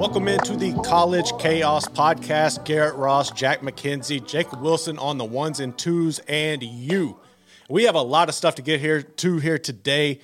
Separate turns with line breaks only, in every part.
Welcome into the College Chaos Podcast. Garrett Ross, Jack McKenzie, Jacob Wilson on the ones and twos, and you. We have a lot of stuff to get here to here today.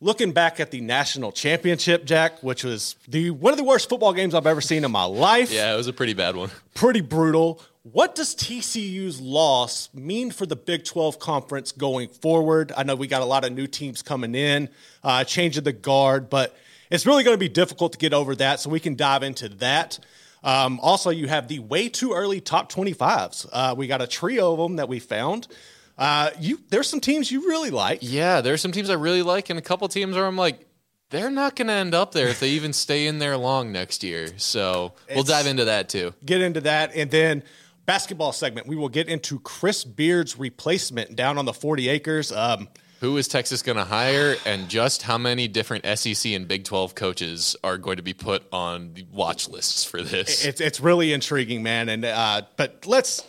Looking back at the national championship, Jack, which was the one of the worst football games I've ever seen in my life.
Yeah, it was a pretty bad one.
Pretty brutal. What does TCU's loss mean for the Big 12 conference going forward? I know we got a lot of new teams coming in, uh, changing the guard, but it's really going to be difficult to get over that. So we can dive into that. Um, also, you have the way too early top 25s. Uh, we got a trio of them that we found. Uh, you there's some teams you really like.
Yeah, there's some teams I really like, and a couple teams where I'm like, they're not going to end up there if they even stay in there long next year. So we'll
It's-
dive into that too.
Get into that, and then basketball segment. We will get into Chris Beard's replacement down on the 40 acres. Um,
Who is Texas going to hire, and just how many different SEC and Big 12 coaches are going to be put on the watch lists for this?
it's it's really intriguing, man. And uh, but let's,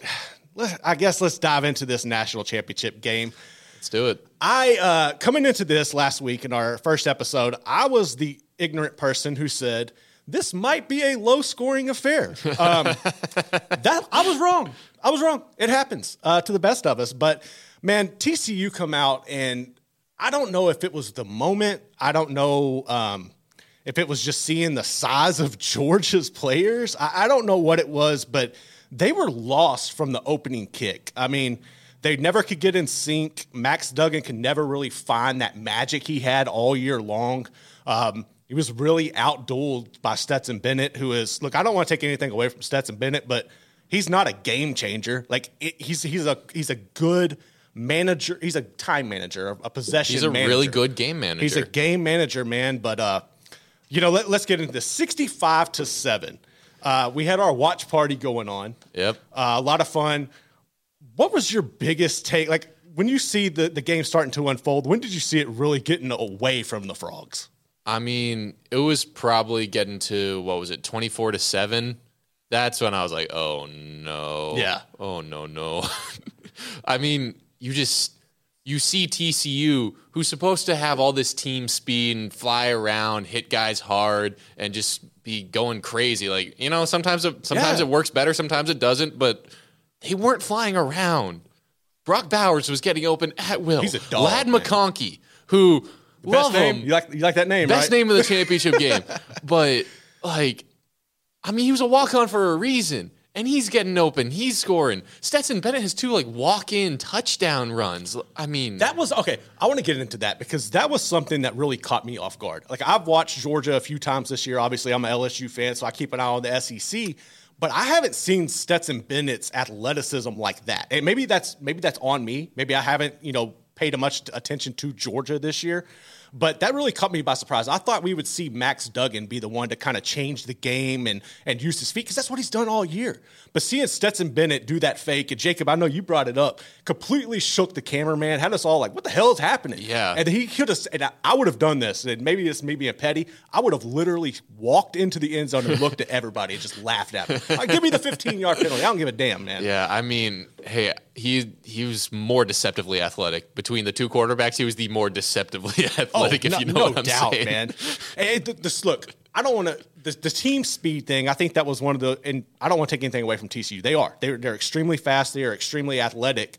let, I guess let's dive into this national championship game.
Let's do it.
I uh, coming into this last week in our first episode, I was the ignorant person who said this might be a low scoring affair. Um, that I was wrong. I was wrong. It happens uh, to the best of us. But man, TCU come out and I don't know if it was the moment. I don't know um, if it was just seeing the size of Georgia's players. I, I don't know what it was, but they were lost from the opening kick. I mean, they never could get in sync. Max Duggan could never really find that magic he had all year long. Um, he was really outdueled by Stetson Bennett, who is look. I don't want to take anything away from Stetson Bennett, but he's not a game changer. Like it, he's he's a he's a good manager. He's a time manager, a possession.
He's a
manager.
really good game manager.
He's a game manager, man. But uh, you know, let, us get into this. Sixty-five to seven. Uh, we had our watch party going on.
Yep.
Uh, a lot of fun. What was your biggest take? Like when you see the the game starting to unfold, when did you see it really getting away from the frogs?
I mean, it was probably getting to what was it, twenty four to seven. That's when I was like, oh no,
Yeah.
oh no, no. I mean, you just you see TCU, who's supposed to have all this team speed and fly around, hit guys hard, and just be going crazy. Like you know, sometimes it, sometimes
Yeah.
it works better, sometimes it doesn't. But they weren't flying around. Brock Bowers was getting open at will.
He's a dog,
Ladd
man.
McConkey, who love
name.
him,
You like you like that name,
best
right?
name of the championship game. But like, I mean, he was a walk on for a reason, and he's getting open. He's scoring. Stetson Bennett has two like walk in touchdown runs. I mean,
That was okay. I want to get into that because that was something that really caught me off guard. Like I've watched Georgia a few times this year. Obviously, I'm an LSU fan, so I keep an eye on the SEC. But I haven't seen Stetson Bennett's athleticism like that. And maybe that's maybe that's on me. Maybe I haven't you know paid much attention to Georgia this year. But that really caught me by surprise. I thought we would see Max Duggan be the one to kind of change the game and and use his feet because that's what he's done all year. But seeing Stetson Bennett do that fake, and Jacob, I know you brought it up, completely shook the cameraman, had us all like, "What the hell is happening?"
Yeah.
and he could have. And I- I would have done this, and maybe it's me being petty. I would have literally walked into the end zone and looked at everybody and just laughed at them. Like, give me the 15 yard penalty. I don't give a damn, man.
yeah. I mean, hey, he he was more deceptively athletic between the two quarterbacks. He was the more deceptively athletic, if
Oh, no,
you know
no
what I'm
doubt,
saying.
man. Th- this look, I don't want to the, the team speed thing. I think that was one of the, and I don't want to take anything away from TCU. They are they're they're extremely fast. They are extremely athletic.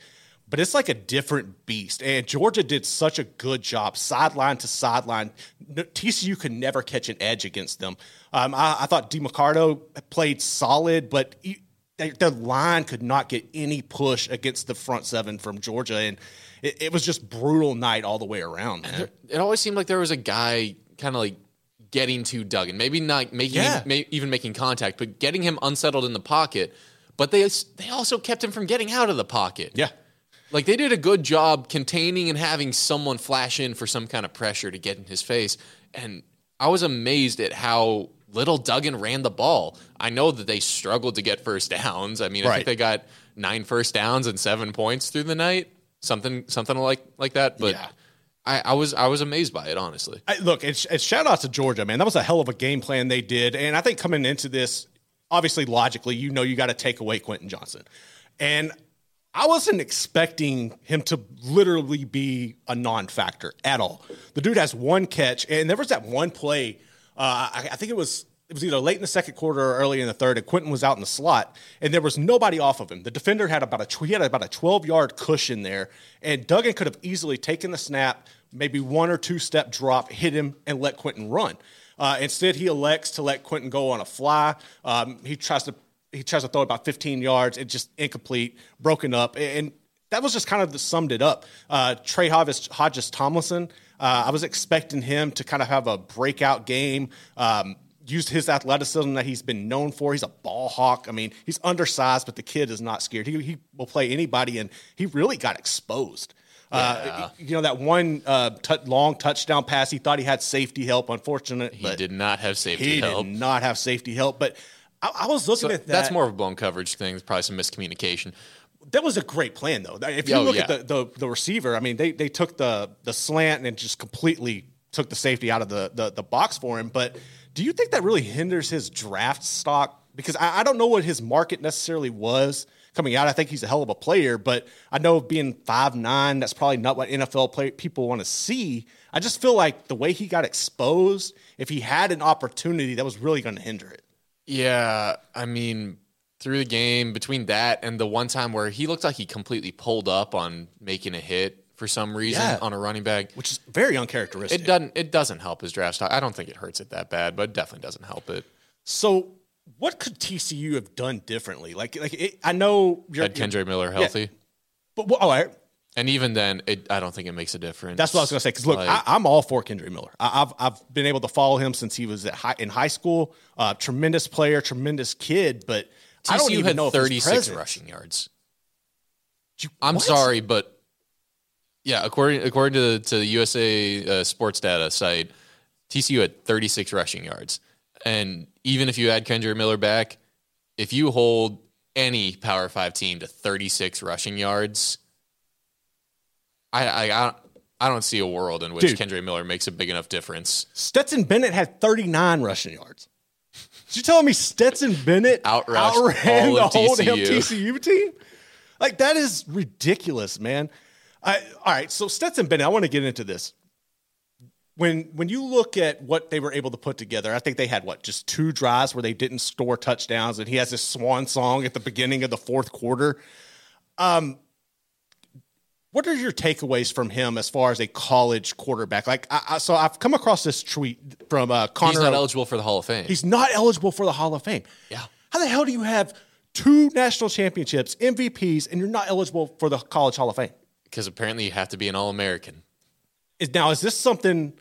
But it's like a different beast. And Georgia did such a good job, sideline to sideline. TCU could never catch an edge against them. Um, I, I thought DiMarcardo played solid, but he, their, their line could not get any push against the front seven from Georgia. And it, it was just brutal night all the way around, man.
it always seemed like there was a guy kind of like getting to Duggan, maybe not making
Yeah.
him, may, even making contact, but getting him unsettled in the pocket. But they they also kept him from getting out of the pocket.
Yeah.
Like they did a good job containing and having someone flash in for some kind of pressure to get in his face. And I was amazed at how little Duggan ran the ball. I know that they struggled to get first downs. I mean, I think they got nine first downs and seven points through the night. Something something like like that. But
Yeah.
I, I was I was amazed by it, honestly.
I, look, it's, it's shout out to Georgia, man. That was a hell of a game plan they did, and I think coming into this, obviously logically, you know, you got to take away Quentin Johnston, and I wasn't expecting him to literally be a non-factor at all. The dude has one catch, and there was that one play. Uh, I, I think it was it was either late in the second quarter or early in the third, and Quentin was out in the slot, and there was nobody off of him. The defender had about a he had about a twelve yard cushion there, and Duggan could have easily taken the snap, maybe one or two step drop, hit him, and let Quentin run. Uh, instead, he elects to let Quentin go on a fly. Um, he tries to he tries to throw about 15 yards. It just incomplete, broken up, and that was just kind of the, summed it up. Uh, Trey Hodges, Hodges Tomlinson, uh, I was expecting him to kind of have a breakout game. Um, use his athleticism that he's been known for. He's a ball hawk. I mean, he's undersized, but the kid is not scared. He, he will play anybody, and he really got exposed. Uh, you know that one uh, t- long touchdown pass. He thought he had safety help. Unfortunate,
He
but
did not have safety help.
he
help.
did not have safety help. But I, I was looking
So
at that.
that's more of a blown coverage thing. Probably some miscommunication.
that was a great plan though. If you
Oh,
look
yeah.
at the, the the receiver, I mean, they they took the the slant and just completely took the safety out of the the, the box for him. But do you think that really hinders his draft stock? Because I, I don't know what his market necessarily was coming out. I think he's a hell of a player, but I know being five nine, that's probably not what NFL play, people want to see. I just feel like the way he got exposed, if he had an opportunity, that was really going to hinder it.
Yeah, I mean, through the game, between that and the one time where he looked like he completely pulled up on making a hit for some reason
Yeah.
on a running back,
Which is very uncharacteristic.
it doesn't it doesn't help his draft stock. I don't think it hurts it that bad, but it definitely doesn't help it.
So, what could TCU have done differently? Like, like it, I know you're,
Had Kendre Miller healthy,
but well, all right,
and even then, it I don't think it makes a difference.
that's what I was going to say. Because look,
Like-
I, I'm all for Kendre Miller. I, I've I've been able to follow him since he was at high, in high school. Uh, tremendous player, tremendous kid, but I don't
TCU
even
had
know
36
presence-
rushing yards.
You-
I'm
what?
sorry, but yeah, according according to the, to the USA uh, Sports Data site, TCU had 36 rushing yards, and even if you add Kendre Miller back, if you hold any Power Five team to 36 rushing yards, I I, I don't- I don't see a world in which
Dude.
Kendre Miller makes a big enough difference.
Stetson Bennett had 39 rushing yards. You telling me Stetson Bennett
Outrushed
outran the whole damn
TCU.
TCU team? Like that is ridiculous, man. I, all right, so Stetson Bennett, I want to get into this. When when you look at what they were able to put together, I think they had what just two drives where they didn't score touchdowns, and he has this swan song at the beginning of the fourth quarter. Um, what are your takeaways from him as far as a college quarterback? Like, I, I, so I've come across this tweet from uh, Connor.
He's not eligible for the Hall of Fame.
He's not eligible for the Hall of Fame.
Yeah.
How the hell do you have two national championships, MVPs, and you're not eligible for the College Hall of Fame?
Because apparently you have to be an All American.
Is now is this something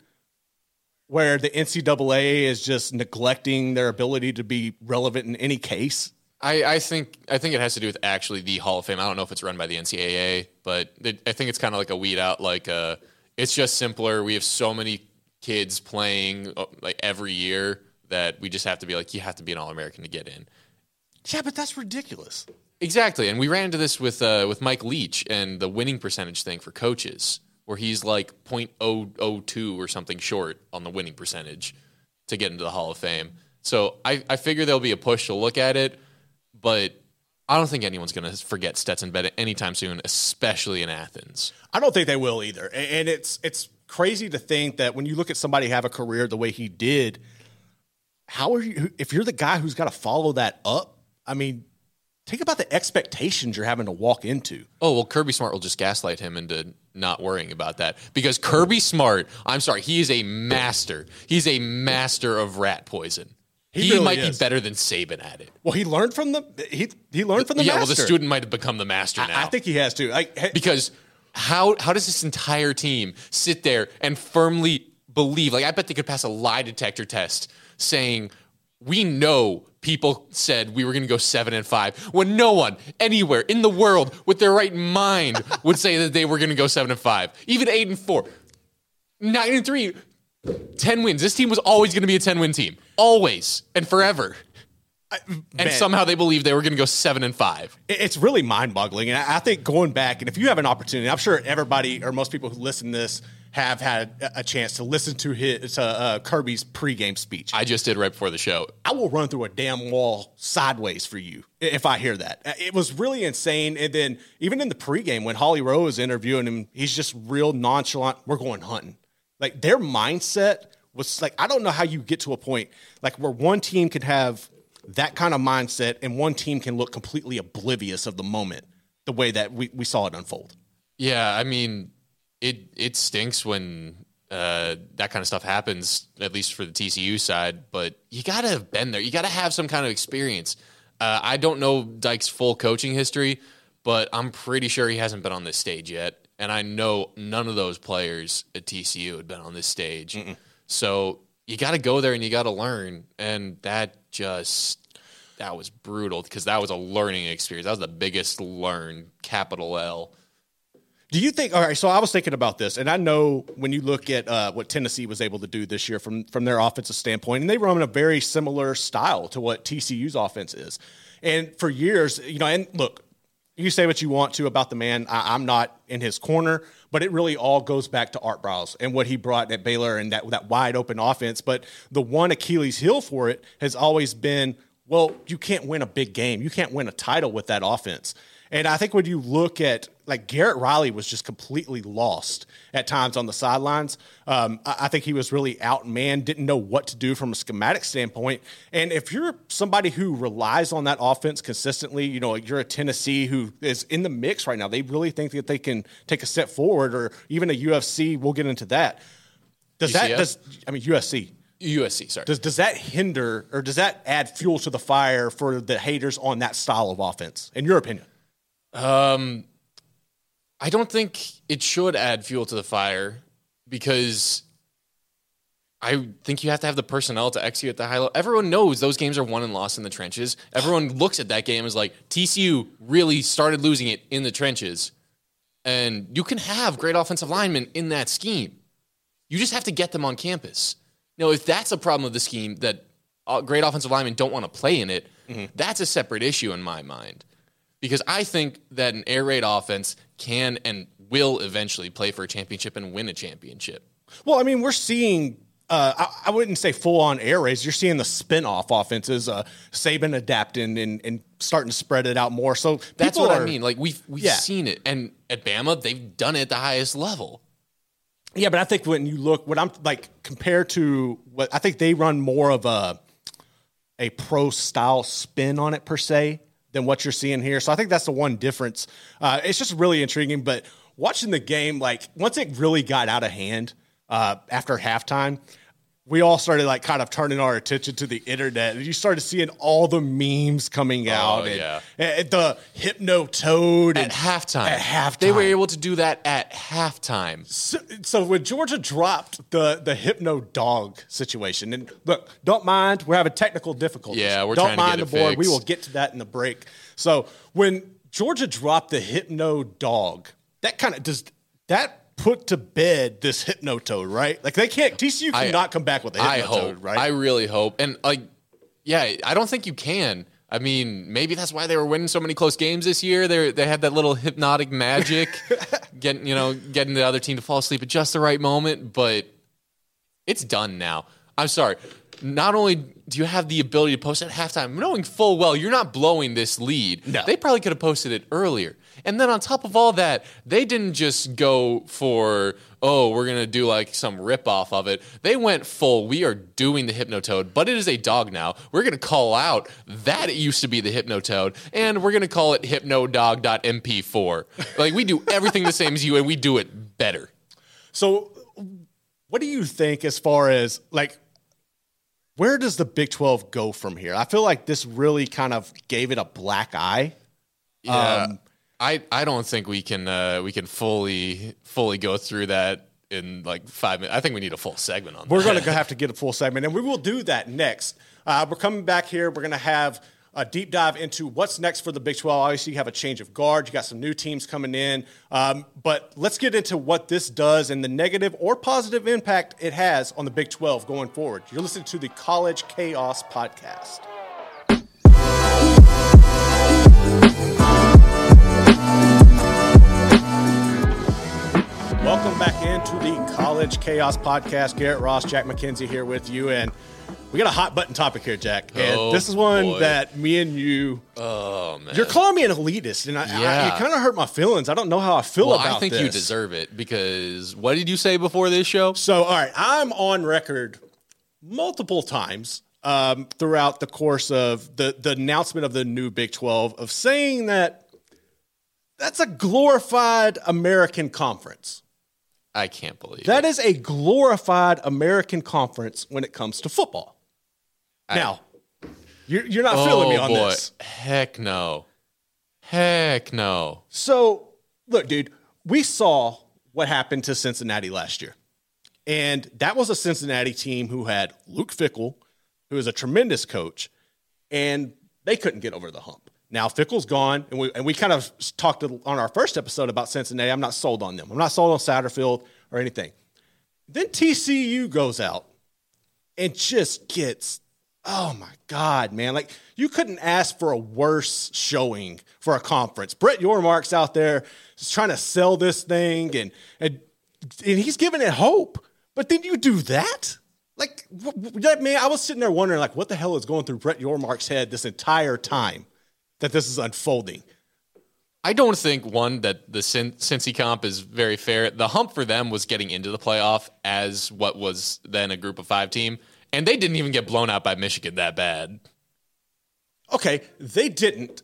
where the NCAA is just neglecting their ability to be relevant in any case?
I, I think I think it has to do with actually the Hall of Fame. I don't know if it's run by the NCAA, but it, I think it's kind of like a weed out. Like uh, it's just simpler. We have so many kids playing uh, like every year that we just have to be like you have to be an All American to get in.
Yeah, but that's ridiculous.
Exactly, and we ran into this with uh, with Mike Leach and the winning percentage thing for coaches, where he's like .002 or something short on the winning percentage to get into the Hall of Fame. So I, I figure there'll be a push to look at it, but I don't think anyone's going to forget Stetson Bennett anytime soon, especially in Athens.
I don't think they will either. And it's it's crazy to think that when you look at somebody have a career the way he did, how are you if you're the guy who's got to follow that up? I mean, think about the expectations you're having to walk into.
Oh well, Kirby Smart will just gaslight him into not worrying about that because Kirby Smart, I'm sorry, he is a master. He's a master of rat poison.
He
He,
really
might
is.
be better than Saban at it.
Well, he learned from the he he learned from the
yeah,
master.
well, the student might have become the master now.
I, I think he has to. He-
because how how does this entire team sit there and firmly believe? Like, I bet they could pass a lie detector test saying we know people said we were going to go seven and five when no one anywhere in the world with their right mind would say that they were going to go seven and five, even eight and four, nine and three, 10 wins. This team was always going to be a 10 win team, always and forever. and
Man.
somehow they believed they were going to go seven and five.
It's really mind boggling. And I I think going back, and if you have an opportunity, I'm sure everybody or most people who listen to this have had a- chance to listen to his to, uh, Kirby's pregame speech.
I just did right before the show.
I will run through a damn wall sideways for you if I hear that. Uh, It was really insane. And then even in the pregame, when Holly Rowe is interviewing him, he's just real nonchalant. We're going hunting. Like their mindset was like, I don't know how you get to a point like where one team can have that kind of mindset and one team can look completely oblivious of the moment the way that we, we saw it unfold.
Yeah, I mean, it it stinks when uh, that kind of stuff happens, at least for the TCU side. But you got to have been there. You got to have some kind of experience. Uh, I don't know Dykes' full coaching history, but I'm pretty sure he hasn't been on this stage yet. And I know none of those players at TCU had been on this stage. So you got to go there and you got to learn. And that just that was brutal because that was a learning experience. That was the biggest learn, capital L.
Do you think? All right, so I was thinking about this, and I know when you look at uh, what Tennessee was able to do this year from from their offensive standpoint, and they run a very similar style to what TCU's offense is. And for years, you know, and look, you say what you want to about the man. I, I'm not in his corner, but it really all goes back to Art Briles and what he brought at Baylor and that that wide open offense. But the one Achilles heel for it has always been, well, you can't win a big game, you can't win a title with that offense. And I think when you look at like Garrett Riley was just completely lost at times on the sidelines. Um, I, I think he was really outmanned, didn't know what to do from a schematic standpoint. And if you're somebody who relies on that offense consistently, you know, you're a Tennessee who is in the mix right now. They really think that they can take a step forward, or even a UFC. We'll get into that. Does that does I mean USC?
USC, sorry.
Does does that hinder or does that add fuel to the fire for the haters on that style of offense? In your opinion?
I don't think it should add fuel to the fire because I think you have to have the personnel to execute at the high level. Everyone knows those games are won and lost in the trenches. Everyone looks at that game as like TCU really started losing it in the trenches. And you can have great offensive linemen in that scheme. You just have to get them on campus. Now, if that's a problem of the scheme that uh, great offensive linemen don't want to play in it, that's a separate issue in my mind. Because I think that an air raid offense can and will eventually play for a championship and win a championship.
Well, I mean, we're seeing. Uh, I, I wouldn't say full on air raids. You're seeing the spin off offenses, uh, Saban adapting and, and starting to spread it out more. So
That's what
are-
I mean. Like we've we've
Yeah.
seen it, and at Bama they've done it at the highest level.
Yeah, but I think when you look, what I'm like compared to what I think they run more of a a pro style spin on it per se than what you're seeing here. So I think that's the one difference. Uh, it's just really intriguing. But watching the game, like once it really got out of hand uh, after halftime, we all started like kind of turning our attention to the internet, and you started seeing all the memes coming oh, out. and,
yeah.
and the hypno toad
At halftime,
At halftime,
they were able to do that at halftime.
So, so when Georgia dropped the the hypno dog situation, and look, don't mind, we're having technical difficulties.
Yeah, we're
don't
trying to
mind the board. We will get to that in the break. So when Georgia dropped the hypno dog, that kind of does that put to bed this hypno toad, right? Like they can't TCU
I-
cannot come back with a hypno
I hope,
right?
I really hope, and like, yeah, I don't think you can. I mean, maybe that's why they were winning so many close games this year. They they had that little hypnotic magic, getting you know getting the other team to fall asleep at just the right moment. But it's done now. I'm sorry. Not only do you have the ability to post at halftime, knowing full well you're not blowing this lead,
No.
they probably could have posted it earlier. And then on top of all that, they didn't just go for, oh, we're going to do like some ripoff of it. They went full, we are doing the Hypnotoad, but it is a dog now. We're going to call out that it used to be the Hypnotoad, and we're going to call it hypnodog.mp4. like, we do everything the same as you, and we do it better.
So, what do you think as far as like where does the Big 12 go from here? I feel like this really kind of gave it a black eye.
Yeah.
Um,
I, I don't think we can uh, we can fully fully go through that in like five minutes. I think we need a full segment on
We're going to have to get a full segment, and we will do that next. Uh, we're coming back here. We're going to have a deep dive into what's next for the Big 12. Obviously, you have a change of guard. You got some new teams coming in. Um, but let's get into what this does and the negative or positive impact it has on the Big 12 going forward. You're listening to the College Chaos Podcast. Into the College Chaos Podcast. Garrett Ross, Jack McKenzie here with you. And we got a hot button topic here, Jack. And
Oh,
this is one
boy.
that me and you
oh man,
You're calling me an elitist, and I, I, it kind of hurt my feelings. I don't know how I feel
well,
about
I think
this.
you deserve it because what did you say before this show?
So, all right, I'm on record multiple times um, throughout the course of the the announcement of the new Big 12 of saying that that's a glorified American conference.
I can't believe
That
it.
is a glorified American conference when it comes to football. now, you're, you're not feeling me
Oh,
on
boy.
this.
Heck no. Heck no.
So, look, dude, we saw what happened to Cincinnati last year. And that was a Cincinnati team who had Luke Fickell, who is a tremendous coach, and they couldn't get over the hump. Now Fickell's gone, and we and we kind of talked on our first episode about Cincinnati. I'm not sold on them. I'm not sold on Satterfield or anything. Then TCU goes out and just gets oh my god, man! Like you couldn't ask for a worse showing for a conference. Brett Yormark's out there just trying to sell this thing, and and and he's giving it hope. But then you do that. Like man, I was sitting there wondering, like, what the hell is going through Brett Yormark's head this entire time that this is unfolding?
I don't think one that the Cin- Cincy comp is very fair. The hump for them was getting into the playoff as what was then a group of five team, and they didn't even get blown out by Michigan that bad.
Okay, they didn't.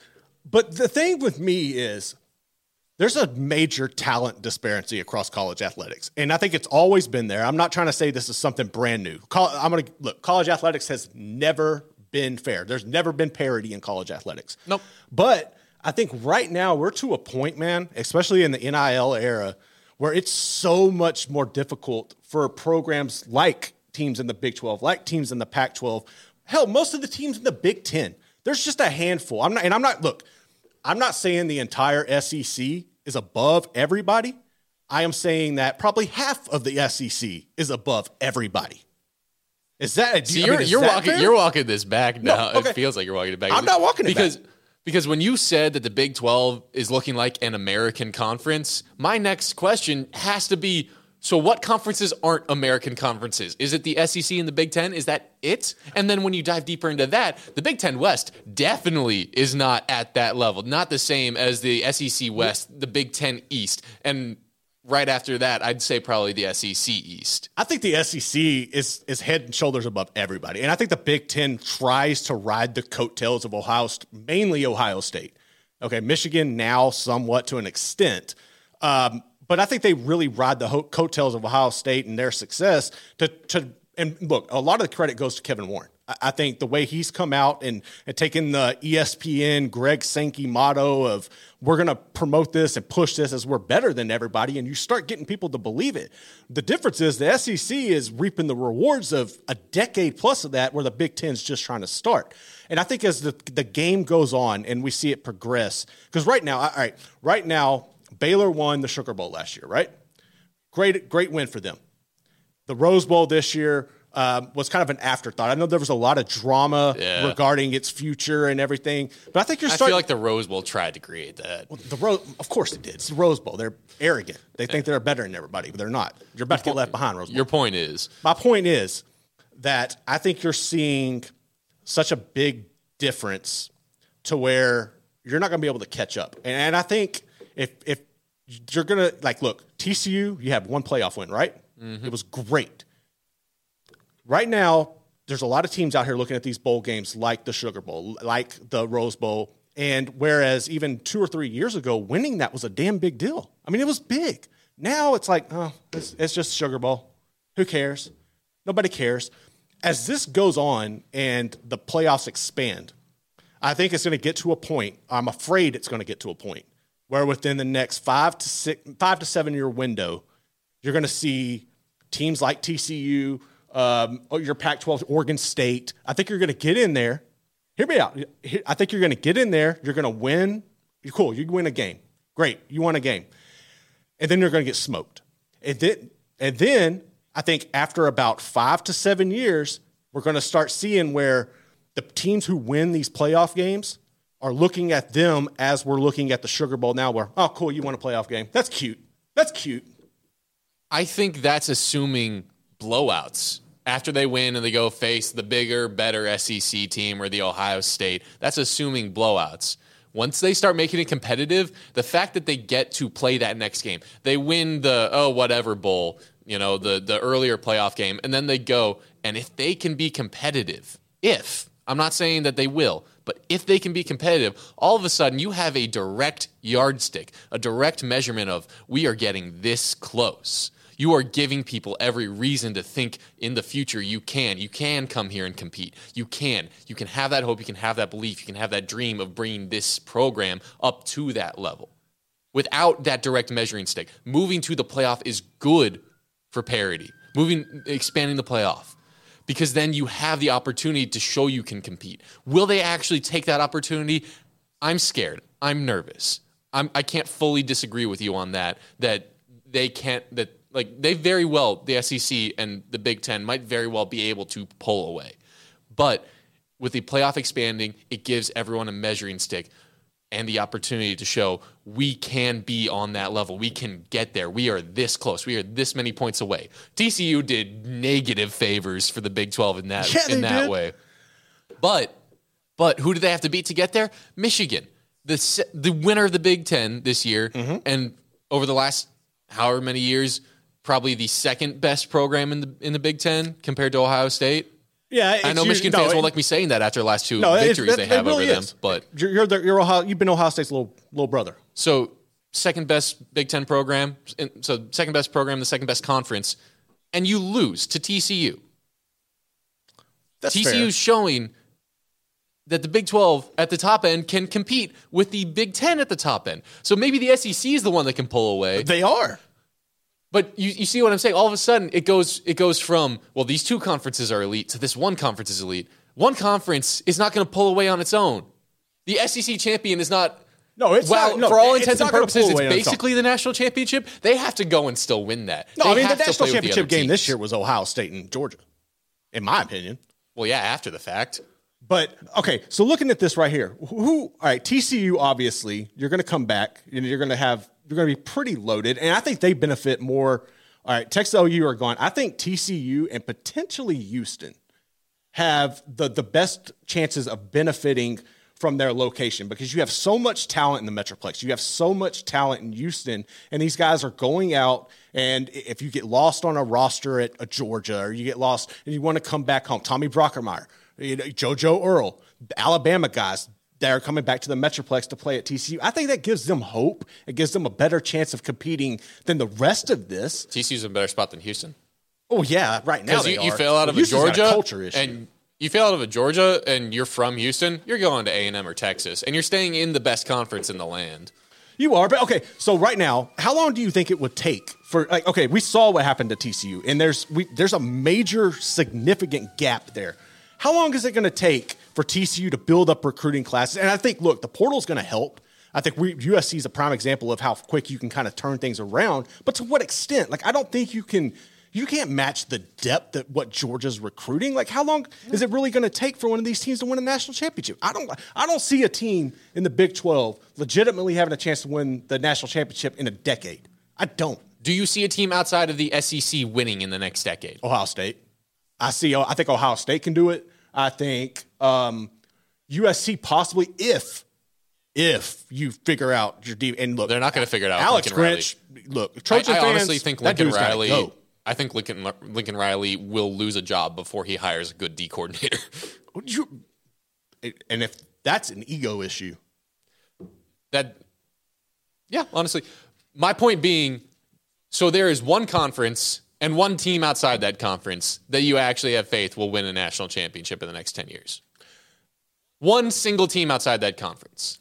But the thing with me is there's a major talent disparity across college athletics. And I think it's always been there. I'm not trying to say this is something brand new. I'm going to look, college athletics has never been fair. There's never been parity in college athletics.
Nope.
But I think right now we're to a point, man, especially in the NIL era, where it's so much more difficult for programs like teams in the Big 12, like teams in the Pac 12. Hell, most of the teams in the Big 10. There's just a handful. I'm not, and I'm not, look, I'm not saying the entire SEC is above everybody. I am saying that probably half of the SEC is above everybody. Is that? I
you're
mean, is
you're
that
walking
fair?
you're walking this back now.
okay.
It feels like you're walking it back.
I'm not walking it
because
back.
because when you said that the Big Twelve is looking like an American conference, my next question has to be: So, what conferences aren't American conferences? Is it the SEC and the Big Ten? Is that it? And then when you dive deeper into that, the Big Ten West definitely is not at that level, not the same as the SEC West, the Big Ten East, and right after that, I'd say probably the SEC East.
I think the SEC is is head and shoulders above everybody, and I think the Big Ten tries to ride the coattails of Ohio, mainly Ohio State. Okay, Michigan now somewhat to an extent, um, but I think they really ride the ho- coattails of Ohio State and their success to to. And look, a lot of the credit goes to Kevin Warren. I, think the way he's come out and, and taken the ESPN Greg Sankey motto of we're going to promote this and push this as we're better than everybody, and you start getting people to believe it. The difference is the SEC is reaping the rewards of a decade plus of that, where the Big Ten is just trying to start. And I think as the the game goes on and we see it progress, because right now, all right, right now, Baylor won the Sugar Bowl last year, right? Great, great win for them. The Rose Bowl this year um, was kind of an afterthought. I know there was a lot of drama
Yeah.
regarding its future and everything, but I think you're Starting, I
feel like the Rose Bowl tried to create that.
the Rose, of course, it did. It's the Rose Bowl. They're arrogant. They think they're better than everybody, but they're not. You're about to get left behind, Rose Bowl.
Your point is,
My point is that I think you're seeing such a big difference to where you're not going to be able to catch up. And, and I think if if you're going to like look TCU, you have one playoff win, right? It was great. Right now, there's a lot of teams out here looking at these bowl games like the Sugar Bowl, like the Rose Bowl, and whereas even two or three years ago, winning that was a damn big deal. I mean, it was big. Now it's like, oh, it's, it's just Sugar Bowl. Who cares? Nobody cares. As this goes on and the playoffs expand, I think it's going to get to a point. I'm afraid it's going to get to a point where within the next five to six, five to seven year window, You're going to see teams like TCU, um, your Pac-12, Oregon State. I think you're going to get in there. Hear me out. I think you're going to get in there. You're going to win. You're cool. You win a game. Great. You won a game, and then you're going to get smoked. And then, and then I think after about five to seven years, we're going to start seeing where the teams who win these playoff games are looking at them as we're looking at the Sugar Bowl now, where, oh, cool, you won a playoff game. That's cute. That's cute.
I think that's assuming blowouts. After they win and they go face the bigger, better SEC team or the Ohio State, that's assuming blowouts. Once they start making it competitive, the fact that they get to play that next game, they win the oh whatever bowl, you know, the the earlier playoff game, and then they go and if they can be competitive, if I'm not saying that they will, but if they can be competitive, all of a sudden you have a direct yardstick, a direct measurement of we are getting this close. You are giving people every reason to think in the future you can. You can come here and compete. You can. You can have that hope. You can have that belief. You can have that dream of bringing this program up to that level. Without that direct measuring stick, moving to the playoff is good for parity. Moving, expanding the playoff because then you have the opportunity to show you can compete. Will they actually take that opportunity? I'm scared. I'm nervous. I'm, I can't fully disagree with you on that. That they can't. That like they very well the SEC and the Big Ten might very well be able to pull away, but with the playoff expanding, it gives everyone a measuring stick and the opportunity to show we can be on that level. We can get there. We are this close. We are this many points away. TCU did negative favors for the Big 12 in that
Yeah,
in that
did.
way. But but who do they have to beat to get there? Michigan. The the winner of the Big 10 this year
Mm-hmm.
and over the last however many years probably the second best program in the in the Big 10 compared to Ohio State.
Yeah,
I know Michigan fans won't like me saying that after the last two
no,
victories
that-
they have
really
over them, but
you're the, you're Ohio, you've been Ohio State's little little brother.
So second best Big Ten program. So second best program, the second best conference, and you lose to TCU.
That's
TCU
fair.
is showing that the Big Twelve at the top end can compete with the Big Ten at the top end. So maybe the SEC is the one that can pull away.
They are.
But you, you see what I'm saying? All of a sudden, it goes it goes from well, these two conferences are elite to this one conference is elite. One conference is not going to pull away on its own. The SEC champion is not.
No, it's
well,
not- no,
for all intents and purposes, it's
away on its own.
basically the national championship. They have to go and still win that.
No,
They
I mean the national
the
championship
other
game this year was Ohio State and Georgia, in my opinion.
Well, yeah, after the fact.
But okay, so looking at this right here, who? All right, TCU. Obviously, you're going to come back and you're going to have you're going to be pretty loaded, and I think they benefit more. All right, Texas OU are gone. I think TCU and potentially Houston have the the best chances of benefiting from their location because you have so much talent in the Metroplex. You have so much talent in Houston, and these guys are going out. And if you get lost on a roster at a Georgia, or you get lost and you want to come back home, Tommy Brockermeyer, you know, JoJo Earle, Alabama guys that are coming back to the Metroplex to play at TCU, I think that gives them hope. It gives them a better chance of competing than the rest of this.
TCU's in a better spot than Houston.
Oh yeah, right now
you, you fail out
Well,
of a
Houston's
Georgia
culture issue.
and you fail out of a Georgia and you're from Houston, you're going to A and M or Texas, and you're staying in the best conference in the land.
You are, but okay. So right now, how long do you think it would take for like? Okay, we saw what happened to TCU, and there's we there's a major significant gap there. How long is it going to take for TCU to build up recruiting classes? And I think, look, the portal is going to help. I think we, USC is a prime example of how quick you can kind of turn things around. But to what extent? Like, I don't think you can. You can't match the depth that what Georgia's recruiting. Like, how long is it really going to take for one of these teams to win a national championship? I don't. I don't see a team in the Big Twelve legitimately having a chance to win the national championship in a decade. I don't.
Do you see a team outside of the SEC winning in the next decade?
Ohio State. I see. I think Ohio State can do it. I think um, USC possibly if if you figure out your deep and look,
They're not going to figure it out.
Alex
Lincoln Riley.
Grinch. Look,
I,
Trojan
I
fans,
honestly think Lincoln Riley.
go.
I think Lincoln Lincoln Riley will lose a job before he hires a good D coordinator.
You- and if that's an ego issue,
that, yeah, honestly, my point being, so there is one conference and one team outside that conference that you actually have faith will win a national championship in the next ten years. One single team outside that conference.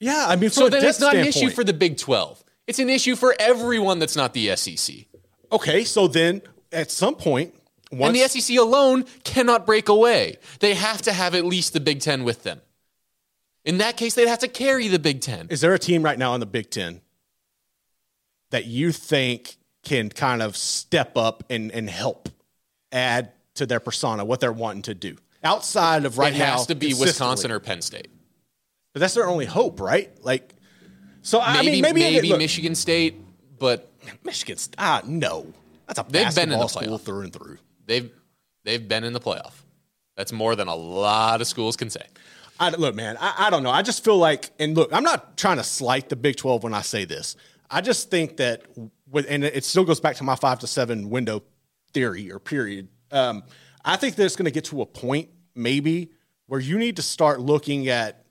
yeah. I mean,
So then it's not an issue for the Big 12. It's an issue for everyone that's not the SEC.
Okay, so then at some point, once
And the SEC alone cannot break away. They have to have at least the Big Ten with them. In that case, they'd have to carry the Big Ten.
is there a team right now in the Big Ten that you think can kind of step up and, and help add to their persona what they're wanting to do outside of right
it
now?
has to be? Wisconsin or Penn State.
But that's their only hope, right? Like, so I mean, maybe
maybe,
look,
Michigan State, but
Michigan's ah no, that's a
They've been in the
school
playoff.
through and through.
they've they've been in the playoff. That's more than a lot of schools can say.
I, look, man, I, I don't know. I just feel like, and look, I'm not trying to slight the Big 12 when I say this. I just think that, and it still goes back to my five to seven window theory or period. Um, I think that it's going to get to a point, maybe, where you need to start looking at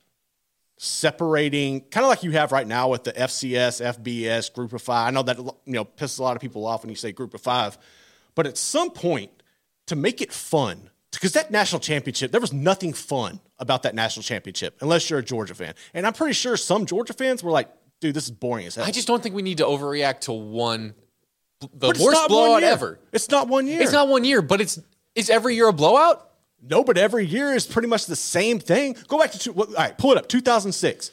separating, kind of like you have right now with the FCS, FBS, Group of Five. I know that you know pisses a lot of people off when you say Group of Five, but at some point, to make it fun, because that national championship, there was nothing fun about that national championship unless you're a Georgia fan, and I'm pretty sure some Georgia fans were like, "Dude, this is boring as hell."
I just don't think we need to overreact to one the
But it's
worst
not one
blowout
year.
ever.
It's not one year.
It's not one year, but it's is every year a blowout?
No, but every year is pretty much the same thing. Go back to two, all right, pull it up. 2006.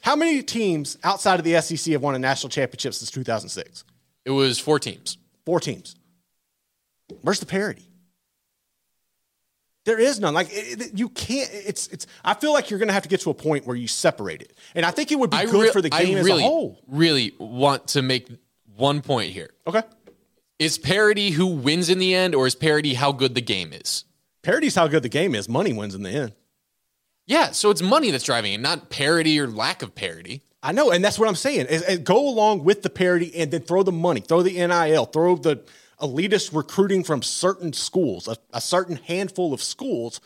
How many teams outside of the SEC have won a national championship since 2006?
It was four teams.
Four teams. Where's the parity? There is none. Like it, it- you can't. It's it's. I feel like you're going to have to get to a point where you separate it, and I think it would be
I
good
re-
for the game
I
as
really,
a whole.
really want to make one point here.
Okay.
Is parity who wins in the end, or is parity how good the game is?
Parity's how good the game is. Money wins in the end.
Yeah, so it's money that's driving it, not parity or lack of parity.
I know, and that's what I'm saying. Is, is go along with the parity and then throw the money, throw the NIL, throw the elitist recruiting from certain schools, a, a certain handful of schools.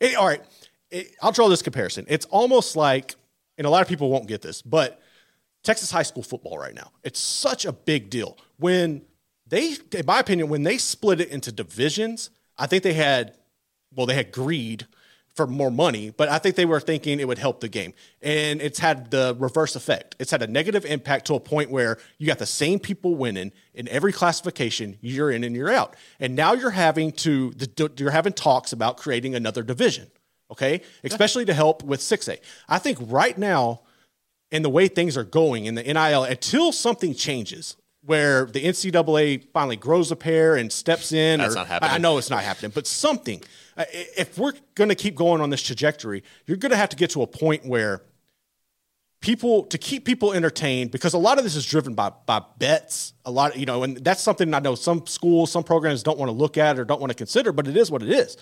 It- all right, it- I'll draw this comparison. It's almost like, and a lot of people won't get this, but Texas high school football right now, it's such a big deal. When they, in my opinion, when they split it into divisions, I think they had, well, they had greed for more money, but I think they were thinking it would help the game. And it's had the reverse effect. It's had a negative impact to a point where you got the same people winning in every classification year in and year out. And now you're having to, you're having talks about creating another division, okay? Especially to help with 6A. I think right now, and the way things are going in the NIL until something changes where the NCAA finally grows a pair and steps in.
That's
or,
not happening.
I I know it's not happening, but something. Uh, If we're going to keep going on this trajectory, you're going to have to get to a point where people to keep people entertained because a lot of this is driven by by bets a lot you know and that's something i know some schools some programs don't want to look at or don't want to consider but it is what it is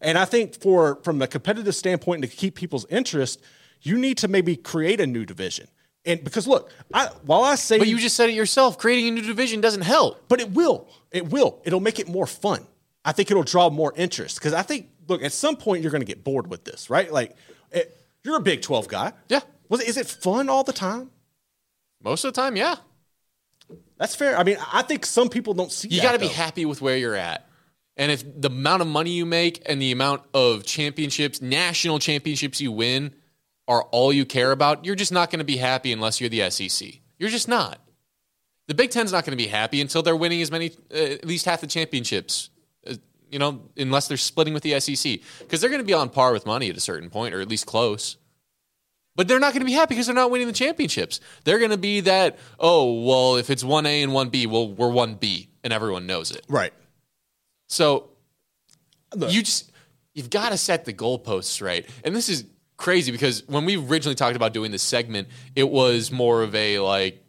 and i think for from a competitive standpoint and to keep people's interest you need to maybe create a new division and because look I, while i say
But you just said it yourself. Creating a new division doesn't help.
but it will. It will. It'll make it more fun. I think it'll draw more interest because I think, look, at some point you're going to get bored with this, right? Like, it, you're a Big 12 guy.
Yeah.
Was it, is it fun all the time?
Most of the time, yeah.
That's fair. I mean, I think some people don't see.
You got to be happy with where you're at. And if the amount of money you make and the amount of championships, national championships you win are all you care about, you're just not going to be happy unless you're the SEC. You're just not. The Big Ten's not going to be happy until they're winning as many, uh, at least half the championships, you know, unless they're splitting with the SEC. Because they're going to be on par with money at a certain point, or at least close. But they're not going to be happy because they're not winning the championships. They're going to be that, oh, well, if it's 1A and 1B, well, we're 1B, and everyone knows it.
Right.
So
Look.
you just you've got to set the goalposts right. And this is crazy because when we originally talked about doing this segment, it was more of a like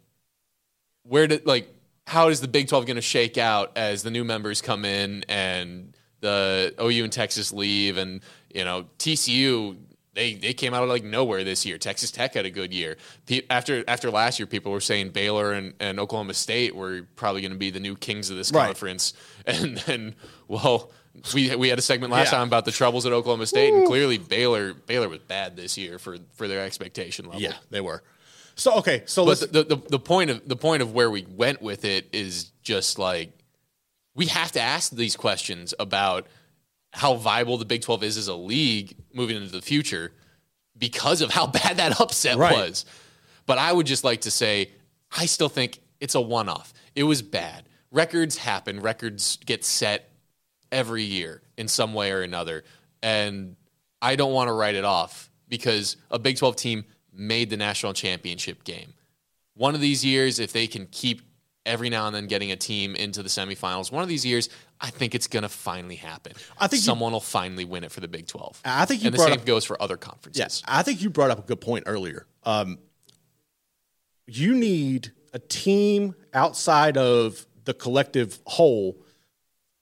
where did like how is the Big 12 going to shake out as the new members come in and the OU and Texas leave and you know TCU they they came out of like nowhere this year. Texas Tech had a good year. Pe- After after last year, people were saying Baylor and, and Oklahoma State were probably going to be the new kings of this
Right.
conference. And then, well, we we had a segment last
Yeah.
time about the troubles at Oklahoma State, and clearly Baylor Baylor was bad this year for for their expectation level.
Yeah, they were. So okay, so
But the, the, the point of the point of where we went with it is just like we have to ask these questions about how viable the Big 12 is as a league moving into the future because of how bad that upset
Right.
was. But I would just like to say I still think it's a one off. It was bad. Records happen, records get set every year in some way or another. And I don't want to write it off because a Big 12 team made the national championship game. One of these years, if they can keep every now and then getting a team into the semifinals, one of these years, I think it's going to finally happen.
I think you-
someone will finally win it for the Big 12.
I think you
and the same
up-
goes for other conferences.
Yes, I think you brought up a good point earlier. Um, you need a team outside of the collective whole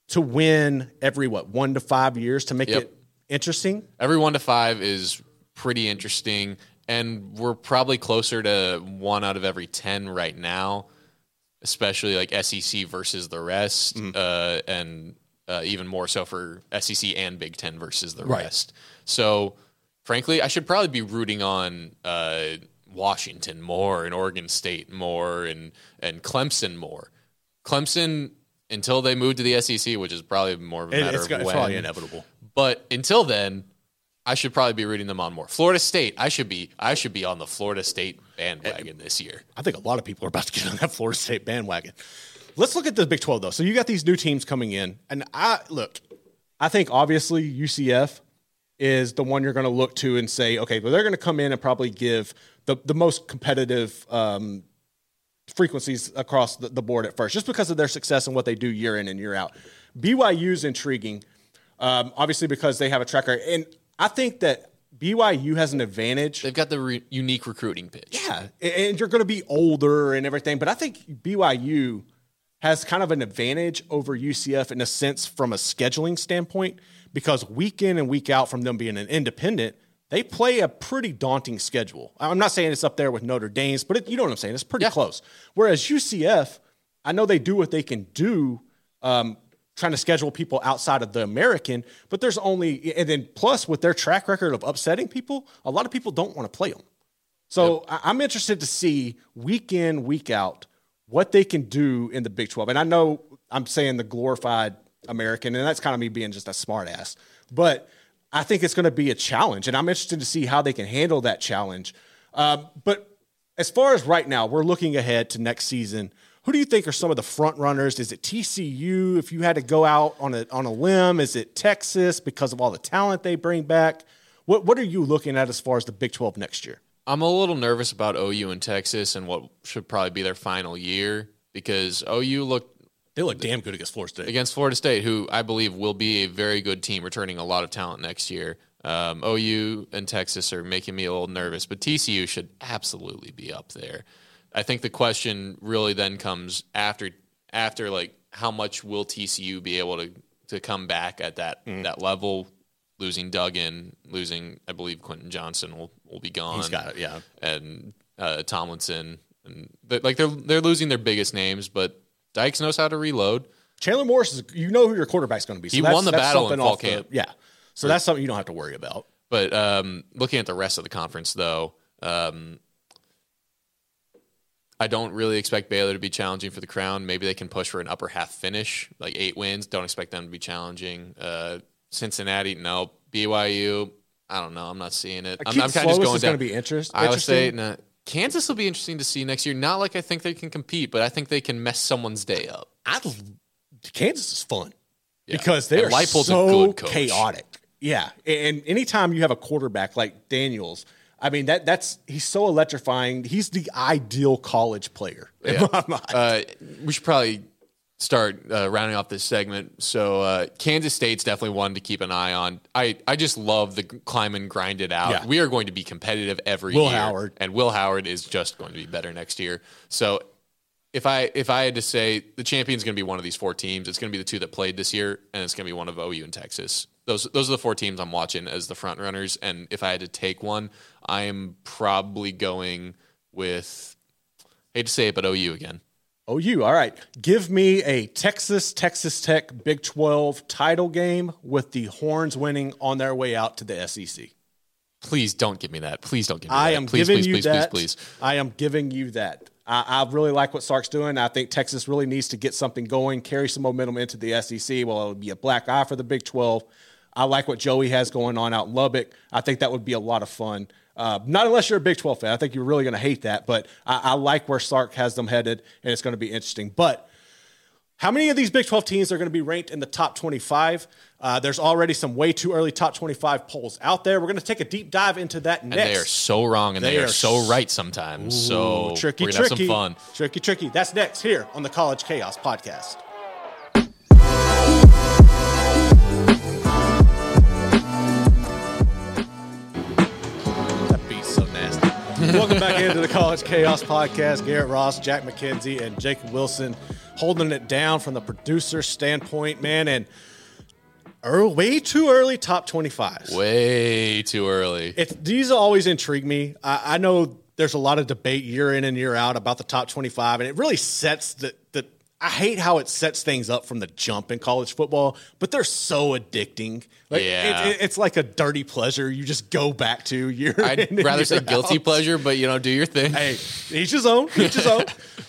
to win every what one to five years to make
Yep.
it interesting.
Every one to five is pretty interesting, and we're probably closer to one out of every ten right now, especially like SEC versus the rest,
Mm-hmm.
uh, and uh, even more so for SEC and Big Ten versus the
Right.
rest. So, frankly, I should probably be rooting on uh, Washington more and Oregon State more and and Clemson more. Clemson until they move to the SEC, which is probably more of a matter
it's,
of
it's
when.
probably inevitable.
But until then, I should probably be rooting them on more. Florida State, I should be I should be on the Florida State bandwagon this year.
I think a lot of people are about to get on that Florida State bandwagon. Let's look at the Big 12 though. So you got these new teams coming in, and I look, I think obviously UCF is the one you're going to look to and say, okay, well they're going to come in and probably give the the most competitive um, frequencies across the, the board at first, just because of their success and what they do year in and year out. BYU is intriguing, um, obviously because they have a tracker, and I think that BYU has an advantage.
They've got the re- unique recruiting pitch.
Yeah, and you're going to be older and everything, but I think BYU has kind of an advantage over UCF in a sense from a scheduling standpoint because week in and week out from them being an independent, they play a pretty daunting schedule. I'm not saying it's up there with Notre Dame's, but it, you know what I'm saying. It's pretty
Yeah.
close. Whereas UCF, I know they do what they can do. Um, trying to schedule people outside of the American, but there's only and then plus with their track record of upsetting people, a lot of people don't want to play them. So I I'm interested to see week in, week out what they can do in the Big 12. And I know I'm saying the glorified American, and that's kind of me being just a smartass, but I think it's going to be a challenge, and I'm interested to see how they can handle that challenge. Um, but as far as right now, we're looking ahead to next season. Who do you think are some of the front runners? Is it TCU? If you had to go out on a on a limb, is it Texas because of all the talent they bring back? What what are you looking at as far as the Big 12 next year?
I'm a little nervous about OU and Texas and what should probably be their final year because OU looked
They look damn good against Florida State.
against Florida State, who I believe will be a very good team, returning a lot of talent next year. Um, OU and Texas are making me a little nervous, but TCU should absolutely be up there. I think the question really then comes after after like how much will TCU be able to to come back at that
Mm.
that level? Losing Duggan, losing I believe Quentin Johnston will will be gone.
He's got it, yeah.
and uh, Tomlinson, and like they're they're losing their biggest names, but Dykes knows how to reload.
Chandler Morris is you know who your quarterback's going to be. So
He won the battle in fall
off the-
camp.
yeah. So that's something you don't have to worry about.
But um, looking at the rest of the conference, though, um, I don't really expect Baylor to be challenging for the crown. Maybe they can push for an upper half finish, like eight wins. Don't expect them to be challenging. Uh, Cincinnati, no. BYU, I don't know. I'm not seeing it. I'm, I'm kind of just going down.
gonna be interest-
Iowa
interesting.
State, nah. Kansas will be interesting to see next year. Not like I think they can compete, but I think they can mess someone's day up.
I, Kansas is fun because
they're
so
good coach.
chaotic. Yeah, and anytime you have a quarterback like Daniels, I mean that that's he's so electrifying. He's the ideal college player. in
Yeah.
my mind.
Uh, we should probably start uh, rounding off this segment. So uh, Kansas State's definitely one to keep an eye on. I, I just love the climb and grind it out.
Yeah.
We are going to be competitive every
Will
year.
Howard.
and Will Howard is just going to be better next year. So if I if I had to say the champion's going to be one of these four teams, it's going to be the two that played this year, and it's going to be one of OU and Texas. Those those are the four teams I'm watching as the front runners. And if I had to take one, I am probably going with. Hate to say it, but OU again.
OU, all right. Give me a Texas Texas Tech Big 12 title game with the Horns winning on their way out to the SEC.
Please don't give me that. Please don't give me
I
that.
am
please,
giving
please,
you
please,
that.
please, please,
I am giving you that. I, I really like what Sark's doing. I think Texas really needs to get something going, carry some momentum into the SEC. Well, it would be a black eye for the Big 12. I like what Joey has going on out in Lubbock. I think that would be a lot of fun. Uh, not unless you're a Big 12 fan. I think you're really going to hate that, but I, I like where Sark has them headed, and it's going to be interesting. But how many of these Big 12 teams are going to be ranked in the top 25? Uh, there's already some way too early top 25 polls out there. We're going to take a deep dive into that
And they are so wrong and they,
They
are,
are
so right sometimes. so
tricky, tricky,
have some fun.
tricky, tricky. That's next here on the College Chaos podcast. Welcome back into the College Chaos podcast. Garrett Ross, Jack McKenzie, and Jacob Wilson holding it down from the producer standpoint, man. And early, way too early top 25.
Way too early.
It's, these always intrigue me. I, I know there's a lot of debate year in and year out about the top 25, and it really sets the, the. I hate how it sets things up from the jump in college football, but they're so addicting. Like,
Yeah.
it- it- it's like a dirty pleasure you just go back to year.
I'd rather say
year
guilty pleasure, but you know, do your thing.
Hey, each his own, each his own.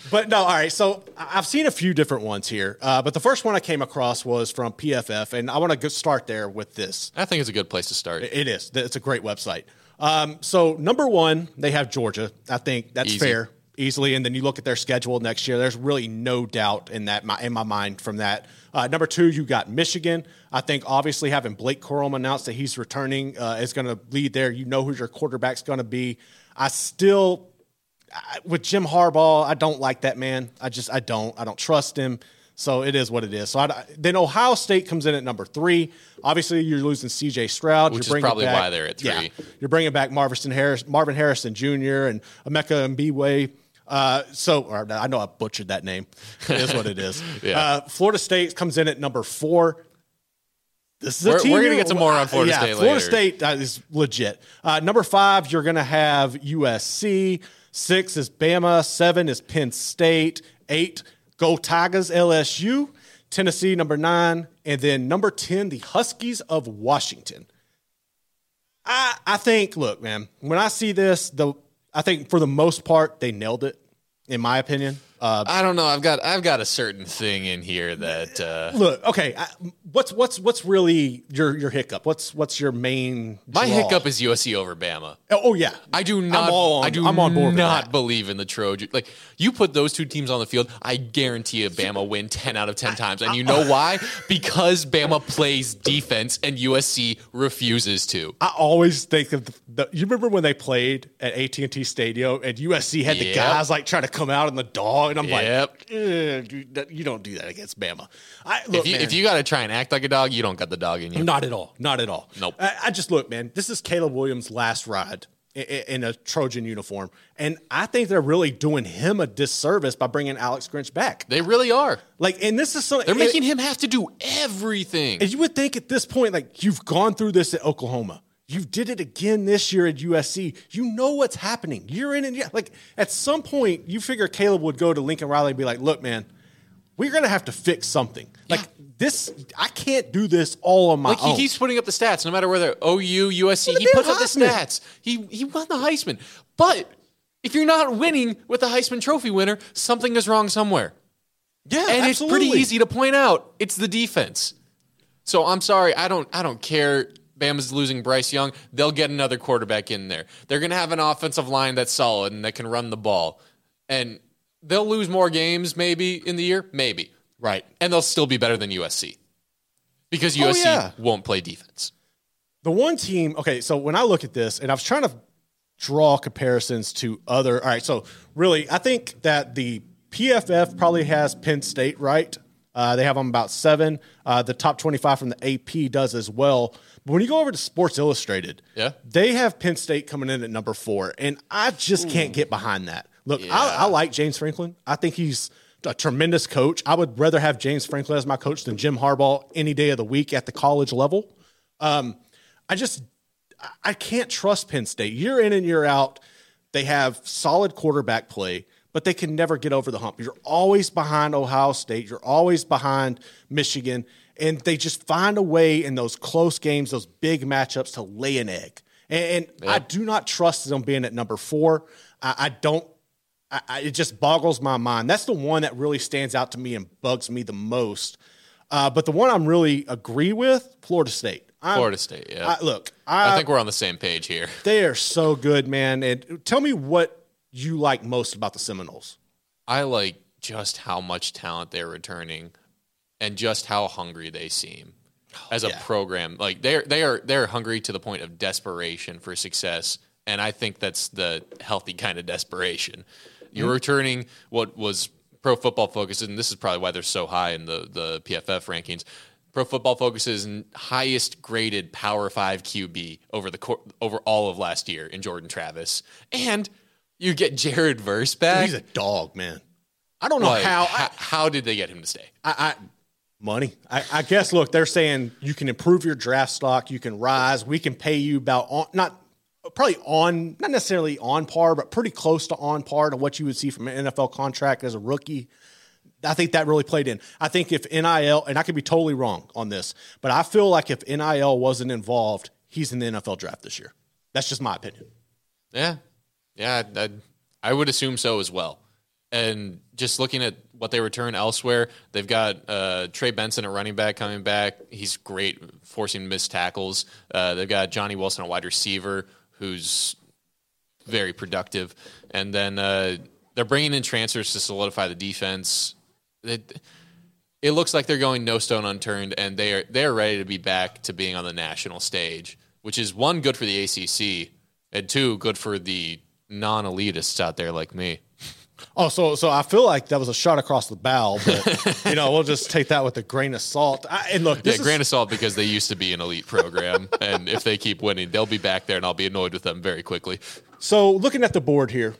But no, all right. So I've seen a few different ones here, uh, but the first one I came across was from PFF, and I want to start there with this.
I think it's a good place to start.
It is. It's a great website. Um, so number one, they have Georgia. I think that's
Easy.
fair, easily. And then you look at their schedule next year. There's really no doubt in that in my mind from that. Uh, number two, you got Michigan. I think obviously having Blake Corum announce that he's returning uh, is going to lead there. You know who your quarterback's going to be. I still with Jim Harbaugh, I don't like that man. I just I don't. I don't trust him. So it is what it is. So I, then Ohio State comes in at number three. Obviously, you're losing C.J. Stroud,
Which
you're
is probably
back-
why they're at
Yeah,
three.
you're bringing back Marvin Harris, Marvin Harrison Jr. and Emeka Mbiwe. Uh, so or, I know I butchered that name. It is what it is.
Yeah.
uh, Florida State comes in at number four. This is a
We're-
team
we're gonna get to more on Florida
yeah,
State
Florida
later.
State uh, is legit. Uh, number five, you're going to have USC. Six is Bama. Seven is Penn State. Eight, Go Tigers, LSU. Tennessee, number nine. And then number 10, the Huskies of Washington. I, I think, look, man, when I see this, the I think for the most part, they nailed it, in my opinion. Uh,
I don't know. I've got I've got a certain thing in here that uh,
look, okay, I, what's what's what's really your your hiccup? What's what's your main
my hiccup is USC over Bama.
Oh, oh, yeah,
I do not.
On,
I do
I'm on board
not believe in the Trojan. Like you put those two teams on the field, I guarantee a Bama win ten out of ten times. And you know why? Because Bama plays defense and USC refuses to.
I always think of the, the. You remember when they played at AT and T Stadium and USC had the guys like trying to come out in the dog, and I'm
Yep.
like, eh, dude, you don't do that against Bama. I, look,
If you,
man,
if you got to try and act like a dog, you don't got the dog in you.
Not at all. Not at all.
Nope.
I, I just look, man. This is Caleb Williams' last ride i- i- in a Trojan uniform, and I think they're really doing him a disservice by bringing Alex Grinch back.
They really are.
Like, and this is something
They're making him have to do everything.
And you would think at this point, like you've gone through this at Oklahoma. You did it again this year at USC. You know what's happening. You're in and yeah, like at some point you figure Caleb would go to Lincoln Riley and be like, look, man, we're gonna have to fix something. Like this, I can't do this all on my
Like he
own.
keeps putting up the stats, no matter whether OU, USC, he puts
damn
up the stats. He he won the Heisman. But if you're not winning with the Heisman Trophy winner, something is wrong somewhere.
yeah,
and it's pretty easy to point out. It's the defense. So I'm sorry, I don't I don't care. Bama's losing Bryce Young. They'll get another quarterback in there. They're going to have an offensive line that's solid and that can run the ball. And they'll lose more games maybe in the year, maybe.
Right.
And they'll still be better than USC. Because
Oh,
USC
yeah.
won't play defense.
The one team, okay, so when I look at this, and I was trying to draw comparisons to other, all right, so really, I think that the PFF probably has Penn State right. Uh, they have them about seven. Uh, the top 25 from the AP does as well. But when you go over to Sports Illustrated,
Yeah.
they have Penn State coming in at number four, and I just can't get behind that. Look, I, I like James Franklin. I think he's a tremendous coach. I would rather have James Franklin as my coach than Jim Harbaugh any day of the week at the college level. Um, I just I- I can't trust Penn State. Year in and year out, they have solid quarterback play, but they can never get over the hump. You're always behind Ohio State. You're always behind Michigan, and they just find a way in those close games, those big matchups, to lay an egg. And, and I do not trust them being at number four. I, I don't. I, I, it just boggles my mind. That's the one that really stands out to me and bugs me the most. Uh, but the one I'm really agree with, Florida State. I'm-
Florida State. Yeah.
I, look,
I
I,
think we're on the same page here.
they are so good, man. And tell me what you like most about the Seminoles.
I like just how much talent they're returning and just how hungry they seem as a
yeah.
program. Like they're they are they're hungry to the point of desperation for success. And I think that's the healthy kind of desperation. You're
Mm-hmm.
returning what was pro football focus, and this is probably why they're so high in the, the PFF rankings. Pro Football Focus's highest graded Power Five QB over the cor- over all of last year in Jordan Travis, and you get Jared Verse back.
He's a dog, man. I don't know
Like,
how.
how, how did they get him to stay?
I, I money. I, I guess. Look, they're saying you can improve your draft stock. You can rise. We can pay you about on, not probably on not necessarily on par, but pretty close to on par to what you would see from an NFL contract as a rookie. I think that really played in. I think if NIL, and I could be totally wrong on this, but I feel like if NIL wasn't involved, he's in the NFL draft this year. That's just my opinion.
Yeah, yeah, I, I would assume so as well. And just looking at what they return elsewhere, they've got uh, Trey Benson at running back coming back. He's great, forcing missed tackles. Uh, they've got Johnny Wilson, a wide receiver, who's very productive. And then uh, they're bringing in transfers to solidify the defense. It, it looks like they're going no stone unturned, and they are they are ready to be back to being on the national stage, which is one good for the ACC, and two good for the non-elitists out there like me.
Oh, so so I feel like that was a shot across the bow, but you know we'll just take that with a grain of salt. I, and look,
Yeah,
is,
grain of salt because they used to be an elite program, and if they keep winning, they'll be back there, and I'll be annoyed with them very quickly.
so looking at the board here,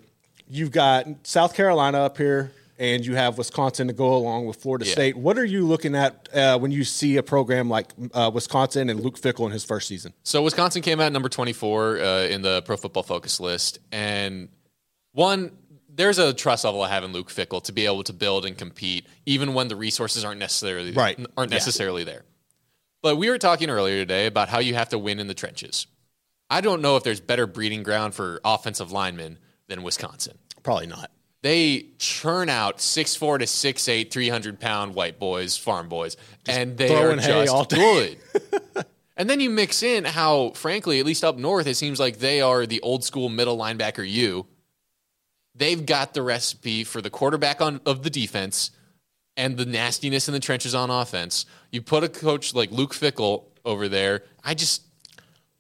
you've got South Carolina up here, and you have Wisconsin to go along with Florida
Yeah.
State. What are you looking at uh, when you see a program like uh, Wisconsin and Luke Fickell in his first season?
So Wisconsin came out number 24 uh, in the Pro Football Focus list, and one there's a trust level I have in Luke Fickell to be able to build and compete, even when the resources aren't necessarily
Right.
aren't
Yeah.
necessarily there. But we were talking earlier today about how you have to win in the trenches. I don't know if there's better breeding ground for offensive linemen than Wisconsin.
Probably not.
They churn out six four to 6'8, 300 pound white boys, farm boys, and they are just good. and then you mix in how, frankly, at least up north, it seems like they are the old school middle linebacker you. They've got the recipe for the quarterback on of the defense and the nastiness in the trenches on offense. You put a coach like Luke Fickell over there. I just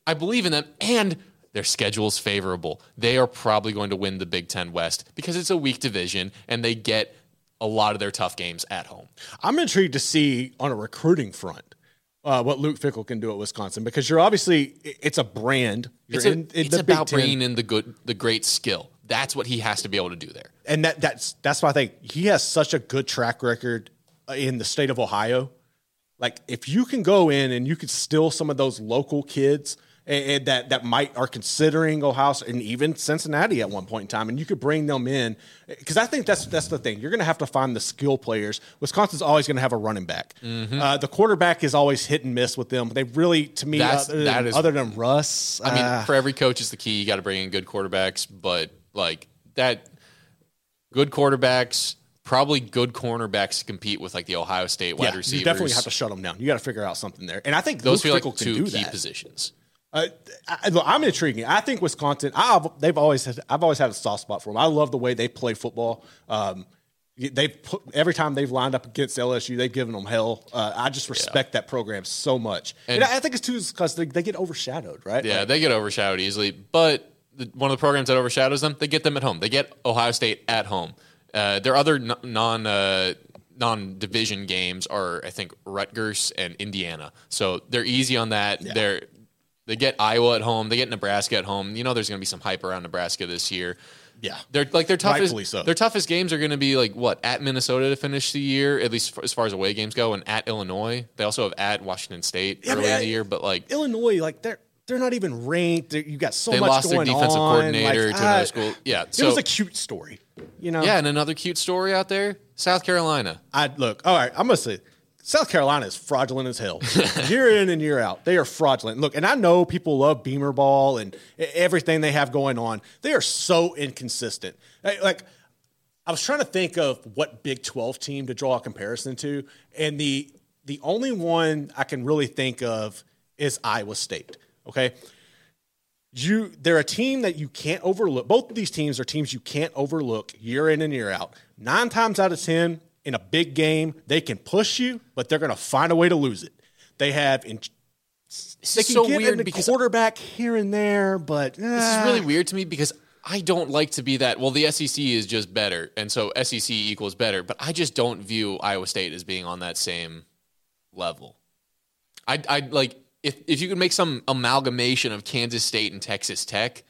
I believe in them and their schedule's favorable. They are probably going to win the Big 10 West because it's a weak division and they get a lot of their tough games at home.
I'm intrigued to see on a recruiting front uh, what Luke Fickell can do at Wisconsin because you're obviously it's a brand. You're
It's, a-
in, in
it's about
Ten.
bringing in the good the great skill. That's what he has to be able to do there.
and that that's that's why I think he has such a good track record uh, in the state of Ohio. Like if you can go in and you could steal some of those local kids and, and that that might are considering Ohio and even Cincinnati at one point in time, and you could bring them in because I think that's that's the thing. You're going to have to find the skill players. Wisconsin's always going to have a running back. Uh, the quarterback is always hit and miss with them. They really, to me,
That's-
other, than,
is-
other than Russ,
I mean,
uh,
for every coach is the key. You got to bring in good quarterbacks, but like that, good quarterbacks, probably good cornerbacks to compete with like the Ohio State wide
yeah,
receivers.
you definitely have to shut them down. You got to figure out something there, and I think
Those
Luke
feel
Fickell
like two key
that.
positions.
Uh, I, I'm intriguing. I think Wisconsin. I've they've always had, I've always had a soft spot for them. I love the way they play football. Um, they've put every time they've lined up against LSU, they've given them hell. Uh, I just respect that program so much, and,
And-
I think it's too because they, they get overshadowed, right?
Yeah,
Like,
they get overshadowed easily. But one of the programs that overshadows them, they get them at home. They get Ohio State at home. Uh, their other non uh, non division games are, I think, Rutgers and Indiana. So they're easy on that. They're they get Iowa at home. They get Nebraska at home. You know, there's going to be some hype around Nebraska this year.
yeah.
They're like their toughest.
So.
Their toughest games are going to be like what at Minnesota to finish the year, at least as far as away games go, and at Illinois. They also have at Washington State
Yeah,
early in the year, but like
Illinois, like they're they're not even ranked. You got so
they
much
lost their
going
defensive
on.
coordinator
Like,
to another school. Yeah,
It was a cute story, you know.
yeah, and another cute story out there, South Carolina.
I look. All right, I'm gonna say South Carolina is fraudulent as hell. year in and year out, they are fraudulent. Look, and I know people love Beamer ball and everything they have going on. They are so inconsistent. Like I was trying to think of what Big 12 team to draw a comparison to, and the the only one I can really think of is Iowa State. Okay. You they're a team that you can't overlook. Both of these teams are teams you can't overlook year in and year out. Nine times out of ten in a big game, they can push you, but they're going to find a way to lose it. They have in, they can
so
get
weird
in the
because
quarterback here and there, but
This is eh. really weird to me because I don't like to be that. Well, the SEC is just better, and so SEC equals better. But I just don't view Iowa State as being on that same level. I I like if if you could make some amalgamation of Kansas State and Texas Tech,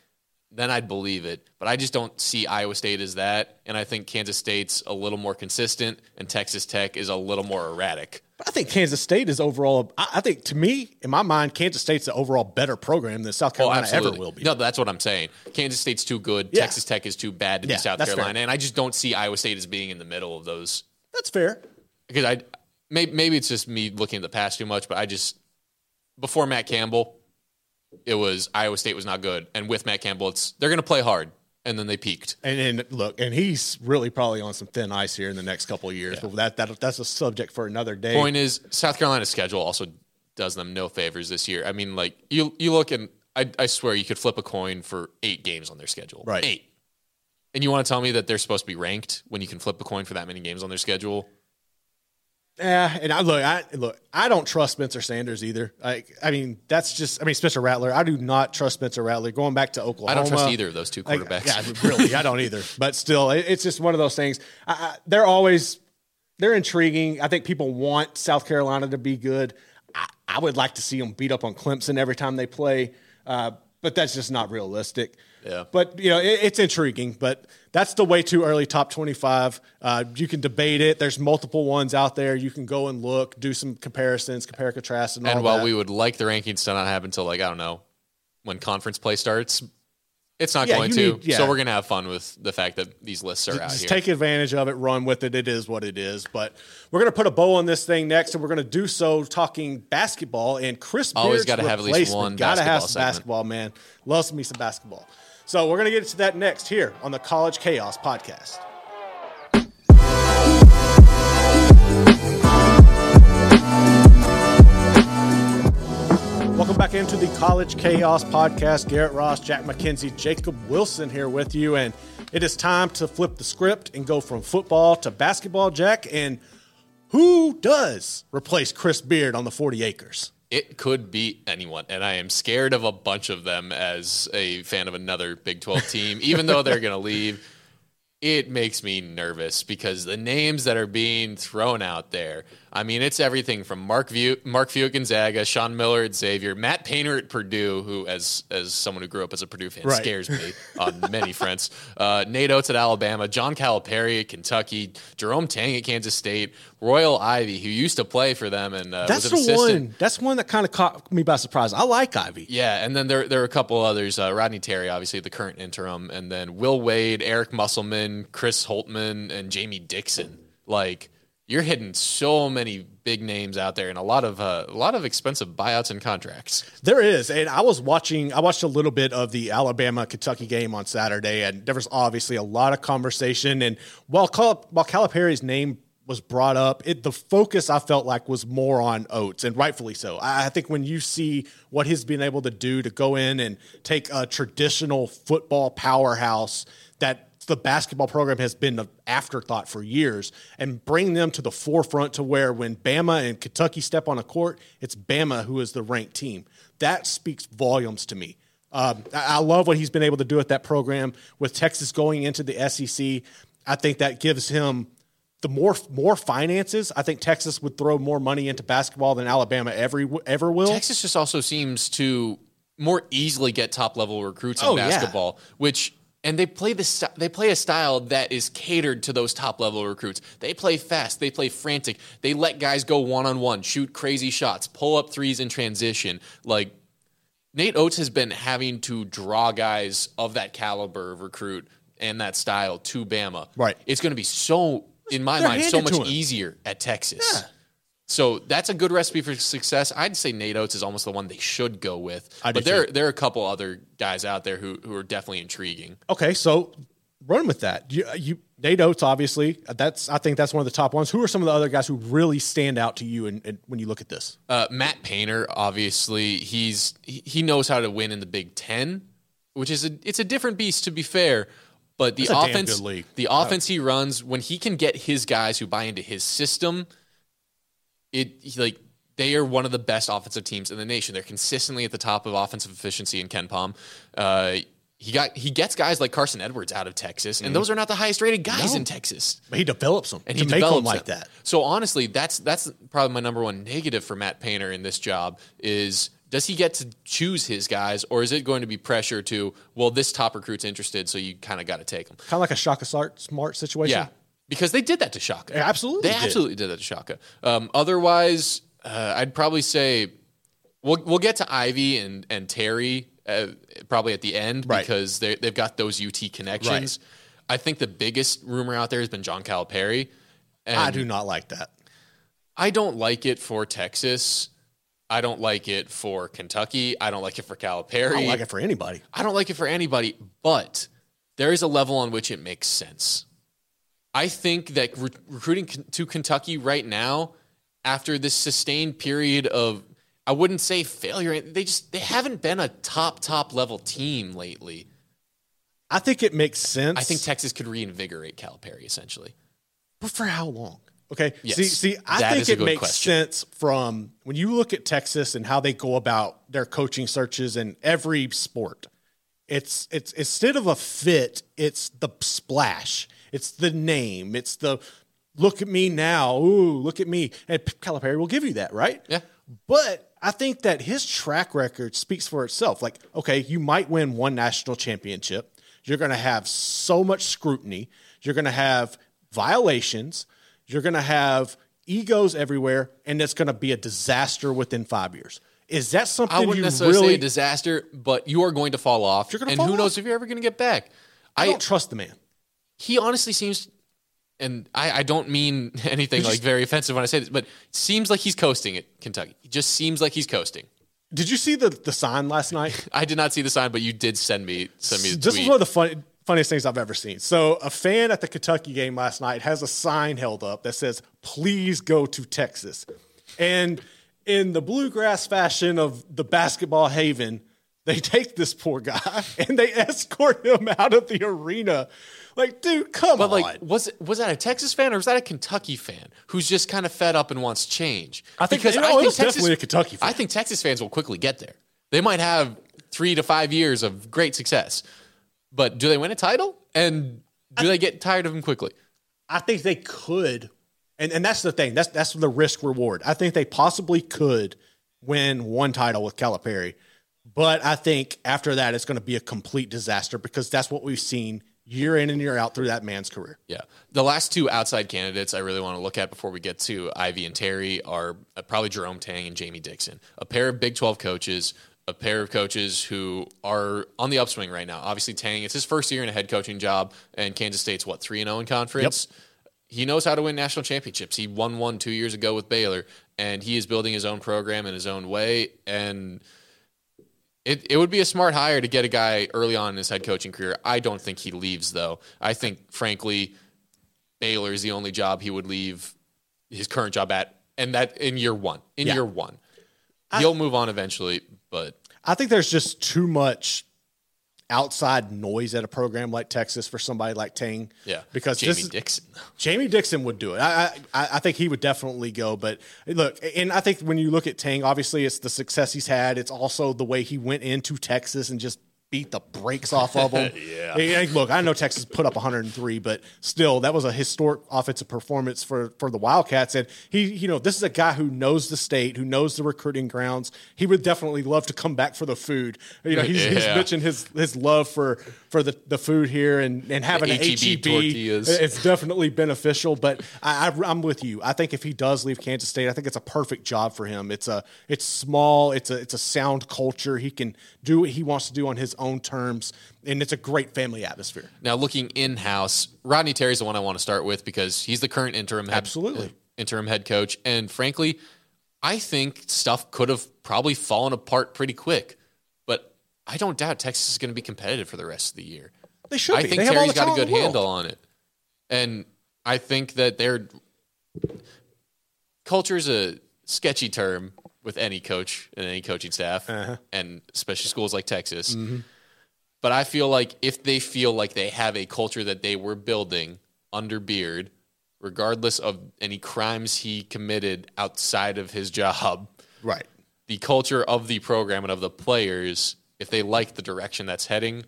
then I'd believe it. But I just don't see Iowa State as that, and I think Kansas State's a little more consistent, and Texas Tech is a little more erratic.
I think Kansas State is overall. I, I think to me, in my mind, Kansas State's the overall better program than South oh, Carolina ever will be.
Oh, No, that's what I'm saying. Kansas State's too good.
Yeah.
Texas Tech is too bad to
Yeah,
be South
that's fair.
Carolina, and I just don't see Iowa State as being in the middle of those.
That's fair.
Because I maybe, maybe it's just me looking at the past too much, but I just before Matt Campbell, it was Iowa State was not good, and with Matt Campbell, it's they're going to play hard, and then they peaked.
And, and look, and he's really probably on some thin ice here in the next couple of years. But that, that that's a subject for another day.
Point is, South Carolina's schedule also does them no favors this year. I mean, like you you look and I, I swear you could flip a coin for eight games on their schedule.
Right.
Eight. And you want to tell me that they're supposed to be ranked when you can flip a coin for that many games on their schedule?
Yeah, and I look, I look, I don't trust Spencer Sanders either. I, I mean, that's just, I mean, Spencer Rattler. I do not trust Spencer Rattler. Going back to Oklahoma,
I don't trust either of those two
Like,
quarterbacks.
yeah, really, I don't either. But still, it, it's just one of those things. I, I, they're always they're intriguing. I think people want South Carolina to be good. I, I would like to see them beat up on Clemson every time they play, uh, but that's just not realistic.
Yeah.
But you know, it, it's intriguing. But that's the way too early top twenty-five. Uh, you can debate it. There's multiple ones out there. You can go and look, do some comparisons, compare, contrast, and all
and while
that.
we would like the rankings to not happen until like I don't know when conference play starts, it's not
Yeah,
going to.
need- yeah.
So we're gonna have fun with the fact that these lists are out
just
here.
take advantage of it, run with it. It is what it is. But we're going to put a bow on this thing next, and we're going to do so talking basketball. And Chris
Always
Beard's
gotta have at least one
Gotta have
basketball
some
segment.
basketball, man. Loves me some basketball. So we're going to get to that next here on the College Chaos podcast. Welcome back into the College Chaos podcast. Garrett Ross, Jack McKenzie, Jacob Wilson here with you. And it is time to flip the script and go from football to basketball, Jack. And who does replace Chris Beard on the 40 acres?
It could be anyone, and I am scared of a bunch of them as a fan of another Big 12 team, even though they're going to leave. It makes me nervous because the names that are being thrown out there. I mean, it's everything from Mark Few, Mark Few at Gonzaga, Sean Miller at Xavier, Matt Painter at Purdue, who, as as someone who grew up as a Purdue fan,
Right.
scares me on many fronts. Uh, Nate Oats at Alabama, John Calipari at Kentucky, Jerome Tang at Kansas State, Royal Ivey, who used to play for them and uh,
That's
was
the
assistant.
one. That's one that kind of caught me by surprise. I like Ivey.
Yeah, and then there there are a couple others. Uh, Rodney Terry, obviously the current interim, and then Will Wade, Eric Musselman, Chris Holtmann, and Jamie Dixon. Like you're hitting so many big names out there, and a lot of uh, a lot of expensive buyouts and contracts.
There is, and I was watching. I watched a little bit of the Alabama Kentucky game on Saturday, and there was obviously a lot of conversation. And while Cal- while Calipari's name was brought up, it the focus I felt like was more on Oats, and rightfully so. I, I think when you see what he's been able to do to go in and take a traditional football powerhouse that the basketball program has been an afterthought for years and bring them to the forefront to where when Bama and Kentucky step on a court, it's Bama who is the ranked team. That speaks volumes to me. Um, I love what he's been able to do with that program with Texas going into the SEC. I think that gives him the more more finances. I think Texas would throw more money into basketball than Alabama ever ever will.
Texas just also seems to more easily get top level recruits in
Oh, yeah.
basketball, which and they play the st- they play a style that is catered to those top level recruits. They play fast, they play frantic, they let guys go one on one, shoot crazy shots, pull up threes in transition. Like Nate Oats has been having to draw guys of that caliber of recruit and that style to Bama.
Right.
It's going to be so in my
They're
mind so much easier at Texas. So that's a good recipe for success. I'd say Nate Oats is almost the one they should go with.
I
but there
too.
there are a couple other guys out there who who are definitely intriguing.
Okay, so run with that. You, you Nate Oats, obviously, that's I think that's one of the top ones. Who are some of the other guys who really stand out to you and when you look at this?
Uh, Matt Painter, obviously, he's he knows how to win in the Big Ten, which is a it's a different beast to be fair. But the offense, the offense he runs, when he can get his guys who buy into his system, it like they are one of the best offensive teams in the nation. They're consistently at the top of offensive efficiency in KenPom. Uh, he got he gets guys like Carson Edwards out of Texas, and those are not the highest rated guys.
No.
in Texas
But he develops them
and he
make them
develops
like
them.
that.
So honestly, that's that's probably my number one negative for Matt Painter in this job is does he get to choose his guys, or is it going to be pressure to well, this top recruit's interested, so you kind of got to take him?
Kind of like a Shaka smart situation.
Yeah, because they did that to Shaka.
Absolutely
they
did.
absolutely did that to Shaka. Um, otherwise, uh, I'd probably say we'll we'll get to Ivey and and Terry uh, probably at the end
Right.
because they they've got those UT connections. I think the biggest rumor out there has been John Calipari. And
I do not like that.
I don't like it for Texas. I don't like it for Kentucky. I don't like it for Calipari.
I don't like it for anybody.
I don't like it for anybody, but there is a level on which it makes sense. I think that re- recruiting con- to Kentucky right now, after this sustained period of, I wouldn't say failure, they just they haven't been a top top level team lately.
I think it makes sense.
I think Texas could reinvigorate Calipari essentially.
But for how long? Okay.
Yes,
see, see, I think it makes
question.
sense from when you look at Texas and how they go about their coaching searches in every sport. It's it's instead of a fit, it's the splash. It's the name. It's the look at me now. Ooh, look at me. And Calipari will give you that, right?
Yeah.
But I think that his track record speaks for itself. Like, okay, you might win one national championship. You're going to have so much scrutiny. You're going to have violations. You're going to have egos everywhere, and it's going to be a disaster within five years. Is that something
I wouldn't
you
necessarily
really?
say a disaster, but you are going to fall off.
You're gonna
and
fall
who knows if you're ever going to get back.
I
I,
don't trust the man.
He honestly seems, and I, I don't mean anything like very offensive when I say this, but it seems like he's coasting at Kentucky. It just seems like he's coasting.
Did you see the the sign last night?
I did not see the sign, but you did send me send me the
this
tweet.
is one of the fun, funniest things I've ever seen. So, a fan at the Kentucky game last night has a sign held up that says, "Please go to Texas," and in the bluegrass fashion of the basketball haven, they take this poor guy and they escort him out of the arena. Like, dude, come
but
on!
But like, was it, was that a Texas fan or was that a Kentucky fan who's just kind of fed up and wants change?
I think- you know, it was definitely a Kentucky fan.
I think Texas fans will quickly get there. They might have three to five years of great success, but do they win a title? And do they get tired of him quickly?
I think they could, and and that's the thing. That's that's the risk reward. I think they possibly could win one title with Calipari, but I think after that it's going to be a complete disaster because that's what we've seen year in and year out through that man's career.
Yeah. The last two outside candidates I really want to look at before we get to Ivey and Terry are uh, probably Jerome Tang and Jamie Dixon, a pair of Big 12 coaches, a pair of coaches who are on the upswing right now. Obviously, Tang, it's his first year in a head coaching job, and Kansas State's what, 3 0 in conference? He knows how to win national championships. He won one two years ago with Baylor, and he is building his own program in his own way. And it, it would be a smart hire to get a guy early on in his head coaching career. I don't think he leaves, though. I think, frankly, Baylor is the only job he would leave his current job at, and that in year one. In
Yeah.
year one, he'll move on eventually. But
I think there's just too much outside noise at a program like Texas for somebody like Tang.
yeah,
because
Jamie
this is,
Dixon.
Jamie Dixon would do it. I, I I think he would definitely go. But look, and I think when you look at Tang, obviously it's the success he's had. It's also the way he went into Texas and just beat the brakes off of them. yeah. And look, I know Texas put up 103, but still, that was a historic offensive performance for for the Wildcats. And he, you know, this is a guy who knows the state, who knows the recruiting grounds. He would definitely love to come back for the food. You know, he's, he's
Yeah.
mentioned his his love for for the, the food here and and having
The
an
HEB tortillas.
it's definitely beneficial. But I, I, I'm with you. I think if he does leave Kansas State, I think it's a perfect job for him. It's a it's small. It's a it's a sound culture. He can do what he wants to do on his own terms, and it's a great family atmosphere.
Now, looking in house, Rodney Terry's the one I want to start with because he's the current interim head,
Absolutely.
Uh, interim head coach, and frankly, I think stuff could have probably fallen apart pretty quick. But I don't doubt Texas is going to be competitive for the rest of the year.
They should
I
be.
think
They
Terry's got a good handle on it. And I think that their culture is a sketchy term with any coach and any coaching staff,
Uh-huh.
and especially schools like Texas.
Mm-hmm.
But I feel like if they feel like they have a culture that they were building under Beard, regardless of any crimes he committed outside of his job,
Right.
the culture of the program and of the players, if they like the direction that's heading,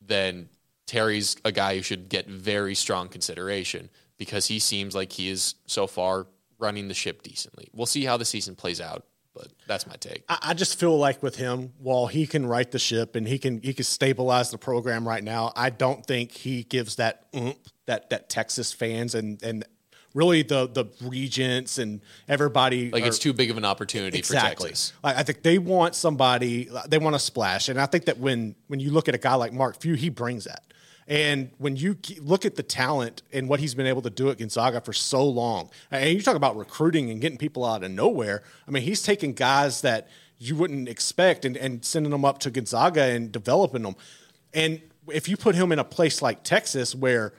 then Terry's a guy who should get very strong consideration because he seems like he is so far running the ship decently. We'll see how the season plays out, but that's my take.
I, I just feel like with him, while he can right the ship and he can he can stabilize the program right now, I don't think he gives that oomph that that Texas fans and and really the the regents and everybody
Like
are-
it's too big of an opportunity
exactly.
for Texas.
Like, I think they want somebody they want to splash, and I think that when when you look at a guy like Mark Few, he brings that. And when you look at the talent and what he's been able to do at Gonzaga for so long, and you talk about recruiting and getting people out of nowhere, I mean, he's taking guys that you wouldn't expect and, and sending them up to Gonzaga and developing them. And if you put him in a place like Texas where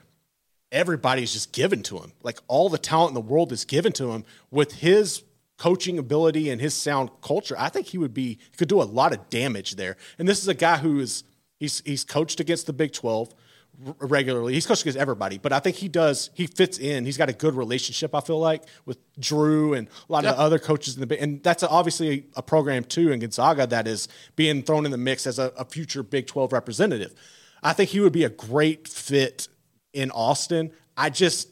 everybody's just given to him. Like all the talent in the world is given to him with his coaching ability and his sound culture. I think he would be could do a lot of damage there. And this is a guy who is he's he's coached against the Big 12 r- regularly. He's coached against everybody, but I think he does he fits in. He's got a good relationship I feel like with Drew and a lot of the other coaches in the and that's obviously a program too in Gonzaga that is being thrown in the mix as a, a future Big 12 representative. I think he would be a great fit in Austin. I just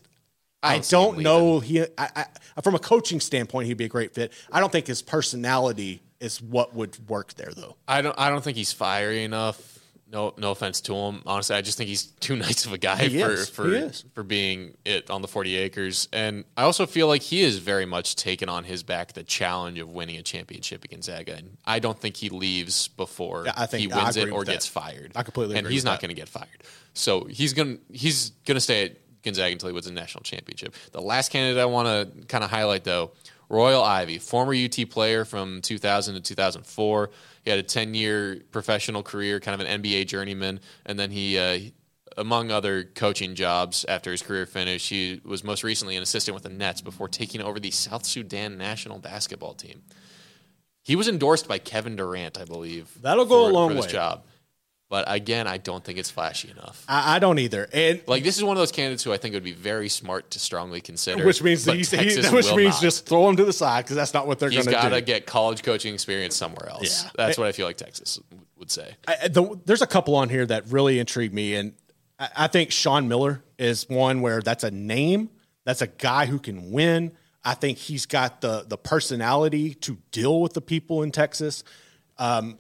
I
don't
know he I, I, from a coaching standpoint he'd be a great fit. I don't think his personality is what would work there though.
I don't I don't think he's fiery enough. No no offense to him. Honestly, I just think he's too nice of a guy
He
for
is.
for for being it on the 40 acres. And I also feel like he is very much taken on his back the challenge of winning a championship at Gonzaga. And I don't think he leaves before
Yeah, I think-
he wins it or gets
that.
fired.
I completely
And he's not going to get fired. So he's going to he's going to stay at Gonzaga until he wins a national championship. The last candidate I want to kind of highlight though, Royal Ivey, former UT player from 2000 to 2004. He had a 10 year professional career, kind of an NBA journeyman, and then he, uh, among other coaching jobs after his career finished, he was most recently an assistant with the Nets before taking over the South Sudan national basketball team. He was endorsed by Kevin Durant, I believe.
That'll go
for-
a long way.
job. But again, I don't think it's flashy enough.
I, I don't either. And
Like this is one of those candidates who I think would be very smart to strongly consider.
which means
but
he's, he, which means
not.
just throw him to the side because that's not what they're going
he's
to
got to get college coaching experience somewhere else.
Yeah.
That's what I feel like Texas would say.
I, the, there's a couple on here that really intrigue me, and I, I think Sean Miller is one where that's a name, that's a guy who can win. I think he's got the the personality to deal with the people in Texas. Um,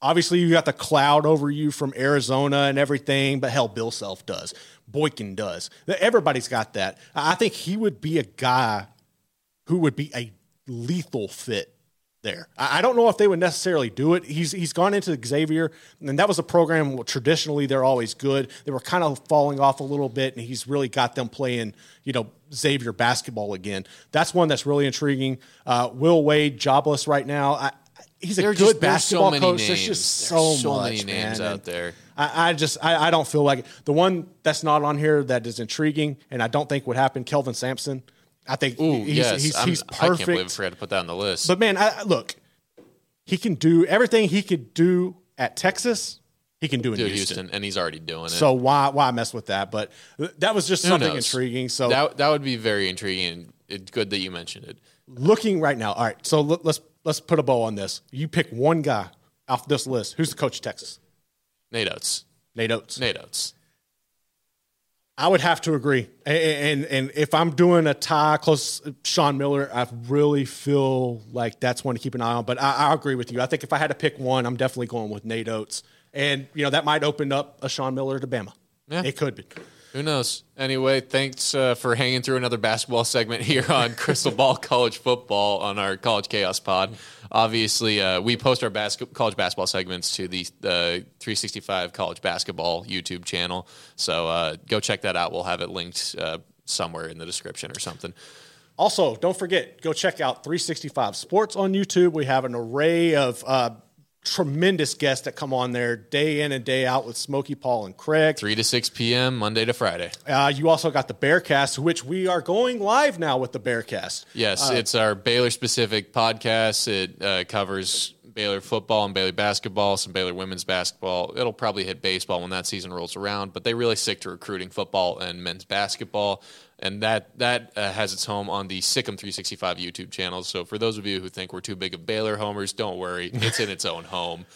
obviously, you got the cloud over you from Arizona and everything, but hell, Bill Self does, Boykin does. Everybody's got that. I think he would be a guy who would be a lethal fit there. I don't know if they would necessarily do it. He's he's gone into Xavier, and that was a program traditionally they're always good. They were kind of falling off a little bit, and he's really got them playing, you know, Xavier basketball again. That's one that's really intriguing. Uh, Will Wade jobless right now. I, he's a
There are
good
just- there's so
basketball coach.
names.
There's just
There's
so,
so
much
many names
man.
out there.
I, I just I, I don't feel like it. the one that's not on here that is intriguing, and I don't think would happen. Kelvin Sampson. I think
Ooh,
he's,
yes,
he's, he's
I can't believe I forgot to put that on the list.
But man, I, look, he can do everything he could do at Texas. He can do in Houston.
Houston, and he's already doing it.
So why why mess with that? But that was just
Who
something
knows?
intriguing. So
that that would be very intriguing. It's good that you mentioned it.
looking right now, all right. So let, let's let's put a bow on this. You pick one guy off this list. Who's the coach of Texas?
Nate Oats.
Nate Oats.
Nate Oats.
I would have to agree. And, and and if I'm doing a tie close Sean Miller, I really feel like that's one to keep an eye on. But I, I agree with you. I think if I had to pick one, I'm definitely going with Nate Oats. And you know that might open up a Sean Miller to Bama.
Yeah.
It could be.
Who knows? Anyway, thanks uh, for hanging through another basketball segment here on Crystal Ball College Football on our College Chaos Pod. Obviously, uh, we post our bas- college basketball segments to the uh, 365 College Basketball YouTube channel. So uh, go check that out. We'll have it linked uh, somewhere in the description or something.
Also, don't forget, go check out 365 Sports on YouTube. We have an array of uh, tremendous guests that come on there day in and day out with Smokey Paul and Craig.
3 to 6 p.m., Monday to Friday.
Uh, you also got the Bearcast, which we are going live now with the Bearcast.
Yes, uh, it's our Baylor specific podcast. It uh, covers Baylor football and Baylor basketball, some Baylor women's basketball. It'll probably hit baseball when that season rolls around, but they really stick to recruiting football and men's basketball and that that uh, has its home on the SicEm 365 YouTube channel. So for those of you who think we're too big of Baylor homers, don't worry, it's in its own home.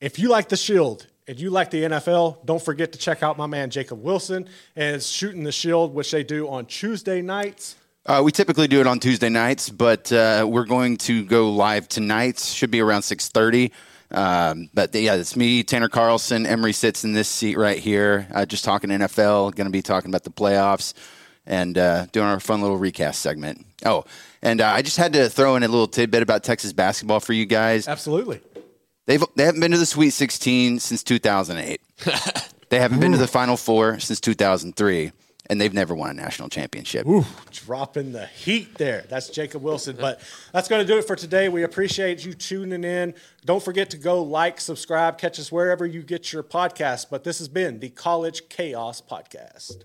If you like the Shield and you like the NFL, don't forget to check out my man Jacob Wilson and shooting the Shield, which they do on Tuesday nights.
Uh, we typically do it on Tuesday nights, but uh, we're going to go live tonight. Should be around six thirty. Um, but yeah, it's me, Tanner Carlson. Emery sits in this seat right here, uh, just talking NFL. Going to be talking about the playoffs and uh, doing our fun little recast segment. Oh, and uh, I just had to throw in a little tidbit about Texas basketball for you guys.
Absolutely.
They've they haven't been to the Sweet 16 since 2008. they haven't been to the Final Four since 2003 and they've never won a national championship.
Ooh, dropping the heat there. That's Jacob Wilson. But that's going to do it for today. We appreciate you tuning in. Don't forget to go like, subscribe, catch us wherever you get your podcast. But this has been the College Chaos Podcast.